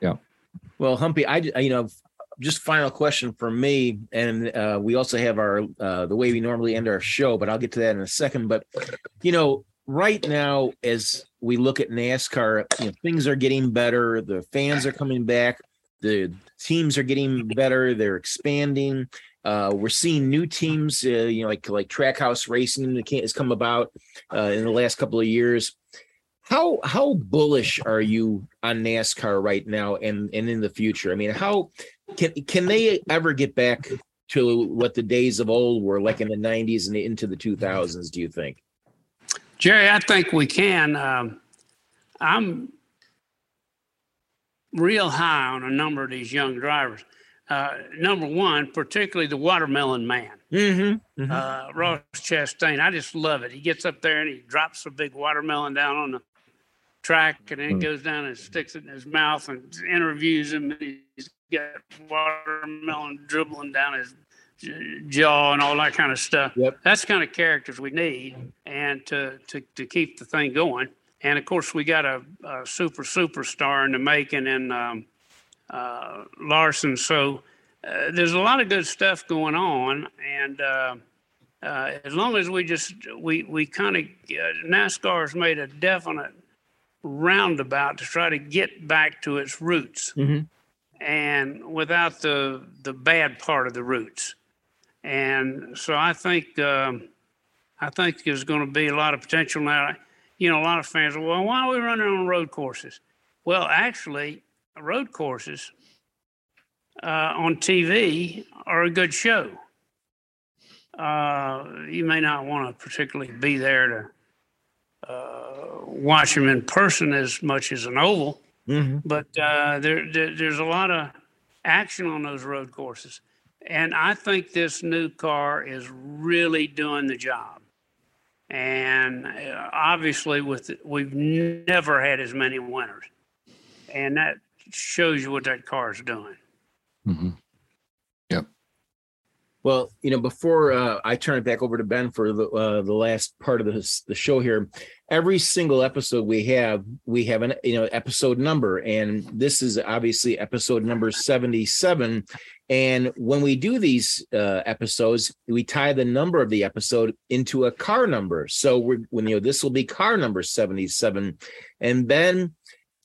Yeah. Well, Humpy, I you know just final question for me, and uh, we also have our uh, the way we normally end our show, but I'll get to that in a second. But you know, right now, as we look at NASCAR, you know, things are getting better. The fans are coming back. The teams are getting better. They're expanding. Uh, we're seeing new teams, uh, you know, like like Trackhouse Racing has come about uh, in the last couple of years. How how bullish are you on NASCAR right now and and in the future? I mean, how can can they ever get back to what the days of old were like in the 90s and into the 2000s, do you think? Jerry, I think we can. Um, I'm real high on a number of these young drivers. Uh, number one, particularly the watermelon man, Mm-hmm. uh, Ross Chastain. I just love it. He gets up there and he drops a big watermelon down on the track and then he goes down and sticks it in his mouth and interviews him. And he's got watermelon dribbling down his jaw and all that kind of stuff. Yep. That's the kind of characters we need and to, to, to keep the thing going. And of course, we got a, a super superstar in the making and um, uh, Larson. So uh, there's a lot of good stuff going on. And uh, uh, as long as we just, we, we kind of, uh, NASCAR's made a definite roundabout to try to get back to its roots Mhm. and without the, the bad part of the roots. And so I think, um, I think there's going to be a lot of potential now. You know, a lot of fans are, well, why are we running on road courses? Well, actually, road courses uh, on TV are a good show. Uh, you may not want to particularly be there to uh, watch them in person as much as an oval, Mm-hmm. but uh, there, there there's a lot of action on those road courses, and I think this new car is really doing the job. And uh, obviously, with we've never had as many winners, and that shows you what that car is doing. hmm Well, you know, before uh, I turn it back over to Ben for the uh, the last part of this the show here, every single episode we have, we have an you know episode number, and this is obviously episode number seventy seven. And when we do these uh, episodes, we tie the number of the episode into a car number. So we're when you know this will be car number seventy seven, and Ben.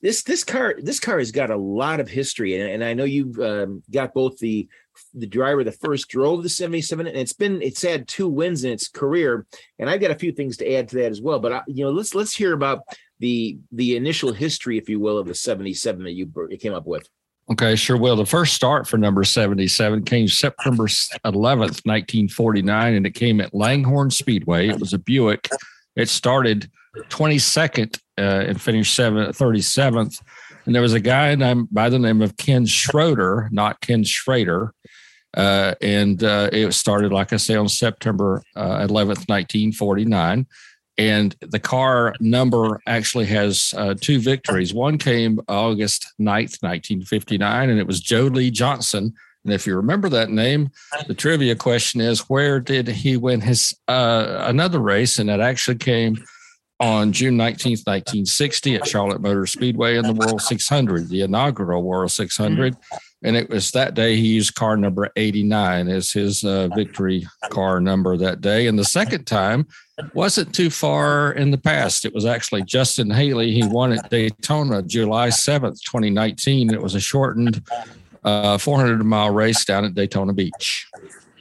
This this car this car has got a lot of history, and, and I know you've um, got both the the driver that first drove the 77, and it's been it's had two wins in its career. And I've got a few things to add to that as well. But I, you know, let's let's hear about the the initial history, if you will, of the 77 that you, you came up with. Okay, sure will. The first start for number 77 came September 11th, 1949, and it came at Langhorne Speedway. It was a Buick. It started 22nd uh, and finished 37th. And there was a guy named, by the name of Ken Schroeder, not Ken Schrader. Uh, and uh, it started, like I say, on September 11th, uh, 1949 and the car number actually has uh, two victories. One came August 9th, 1959, and it was Joe Lee Johnson. And if you remember that name, the trivia question is where did he win his uh, another race? And it actually came on June 19th, 1960 at Charlotte Motor Speedway in the World 600, the inaugural World 600. And it was that day he used car number 89 as his uh, victory car number that day. And the second time wasn't too far in the past. It was actually Justin Haley. He won at Daytona July 7th, 2019. It was a shortened uh, 400 mile race down at Daytona Beach.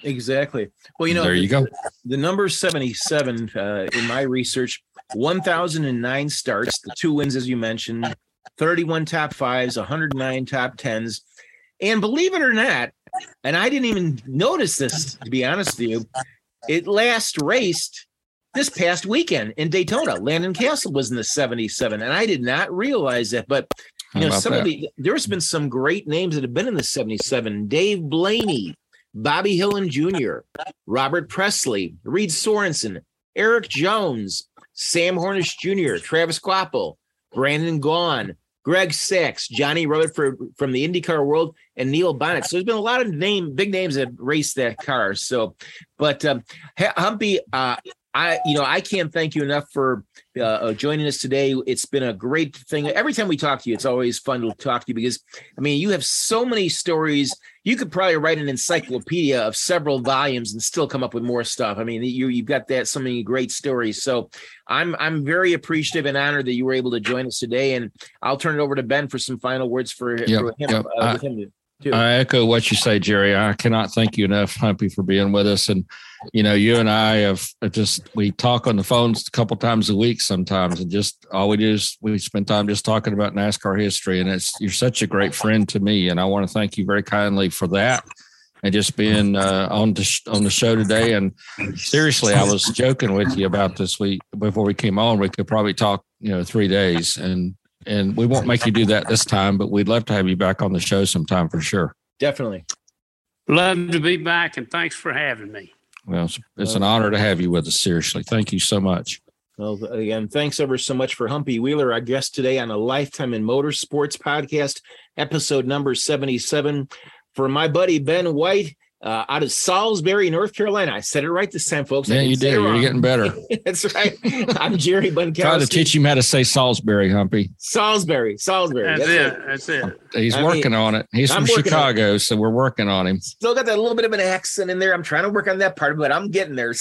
Exactly. Well, you know, there you go. The number 77 uh, in my research 1009 starts, the two wins, as you mentioned, 31 top fives, 109 top tens. And believe it or not, and I didn't even notice this, to be honest with you, it last raced this past weekend in Daytona. Landon Cassill was in the 77, and I did not realize that. But you know, some that? of the there's been some great names that have been in the 77. Dave Blaney, Bobby Hillin Jr., Robert Pressley, Reed Sorenson, Erik Jones, Sam Hornish Jr., Travis Kvapil, Brendan Gaughan, Greg Sacks, Johnny Rutherford from the IndyCar world, and Neil Bonnett. So there's been a lot of name, big names that raced that car. So, but um, Humpy, uh, I, you know, I can't thank you enough for uh, uh, joining us today. It's been a great thing. Every time we talk to you, it's always fun to talk to you because, I mean, you have so many stories. You could probably write an encyclopedia of several volumes and still come up with more stuff. I mean, you you've got that so many great stories. So, I'm I'm very appreciative and honored that you were able to join us today. And I'll turn it over to Ben for some final words for, yep, for him. Yep. Uh, with him I echo what you say, Jerry. I cannot thank you enough, Humpy, for being with us. And you know, you and I have just we talk on the phones a couple times a week sometimes, and just all we do is we spend time just talking about NASCAR history. And it's you're such a great friend to me, and I want to thank you very kindly for that. And just being uh, on the on the show today, and seriously, I was joking with you about this week before we came on. We could probably talk, you know, three days, and and we won't make you do that this time, but we'd love to have you back on the show sometime for sure. Definitely. Love to be back, and thanks for having me. Well, it's, it's an honor to have you with us. Seriously, thank you so much. Well, again, thanks ever so much for Humpy Wheeler, our guest today on a Lifetime in Motorsports podcast, episode number 77. For my buddy Ben White, uh, out of Salisbury, North Carolina. I said it right this time, folks. Yeah, you did. You're getting better. (laughs) That's right. I'm Jerry Bonkowski. Try to teach him how to say Salisbury, Humpy. Salisbury, Salisbury. That's, That's it. it. That's it. He's I working mean, on it. He's I'm from Chicago, so we're working on him. Still got that little bit of an accent in there. I'm trying to work on that part, but I'm getting there.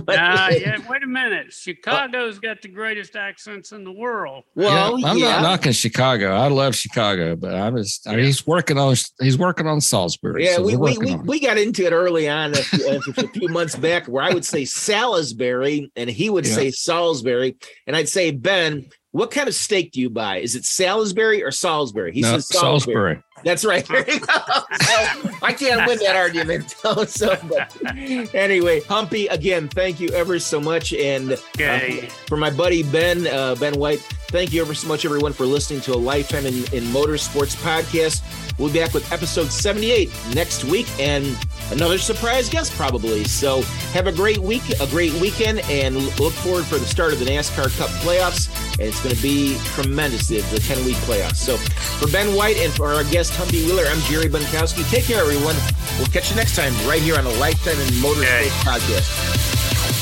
(laughs) uh, (laughs) yeah, wait a minute. Chicago's got the greatest accents in the world. Well, yeah, I'm yeah. not knocking Chicago. I love Chicago, but I'm just yeah. he's working on he's working on Salisbury. Yeah, so we, we, we, we, got into it early on a, a, few months back where I would say Salisbury and he would say Salisbury, and I'd say Ben what kind of steak do you buy? Is it Salisbury or Salisbury? He no, says Salisbury. Salisbury. That's right. (laughs) There you go. So I can't win that argument. (laughs) So, but anyway, Humpy, again, thank you ever so much. And okay. uh, for my buddy Ben, uh, Ben White, thank you ever so much, everyone, for listening to a Lifetime in, in Motorsports podcast. We'll be back with episode 78 next week. And another surprise guest probably. So have a great week, a great weekend, and look forward for the start of the NASCAR Cup playoffs. And it's going to be tremendous, the 10 week playoffs. So for Ben White and for our guest, Humpy Wheeler, I'm Jerry Bonkowski. Take care, everyone. We'll catch you next time right here on a Lifetime in Motorsports podcast.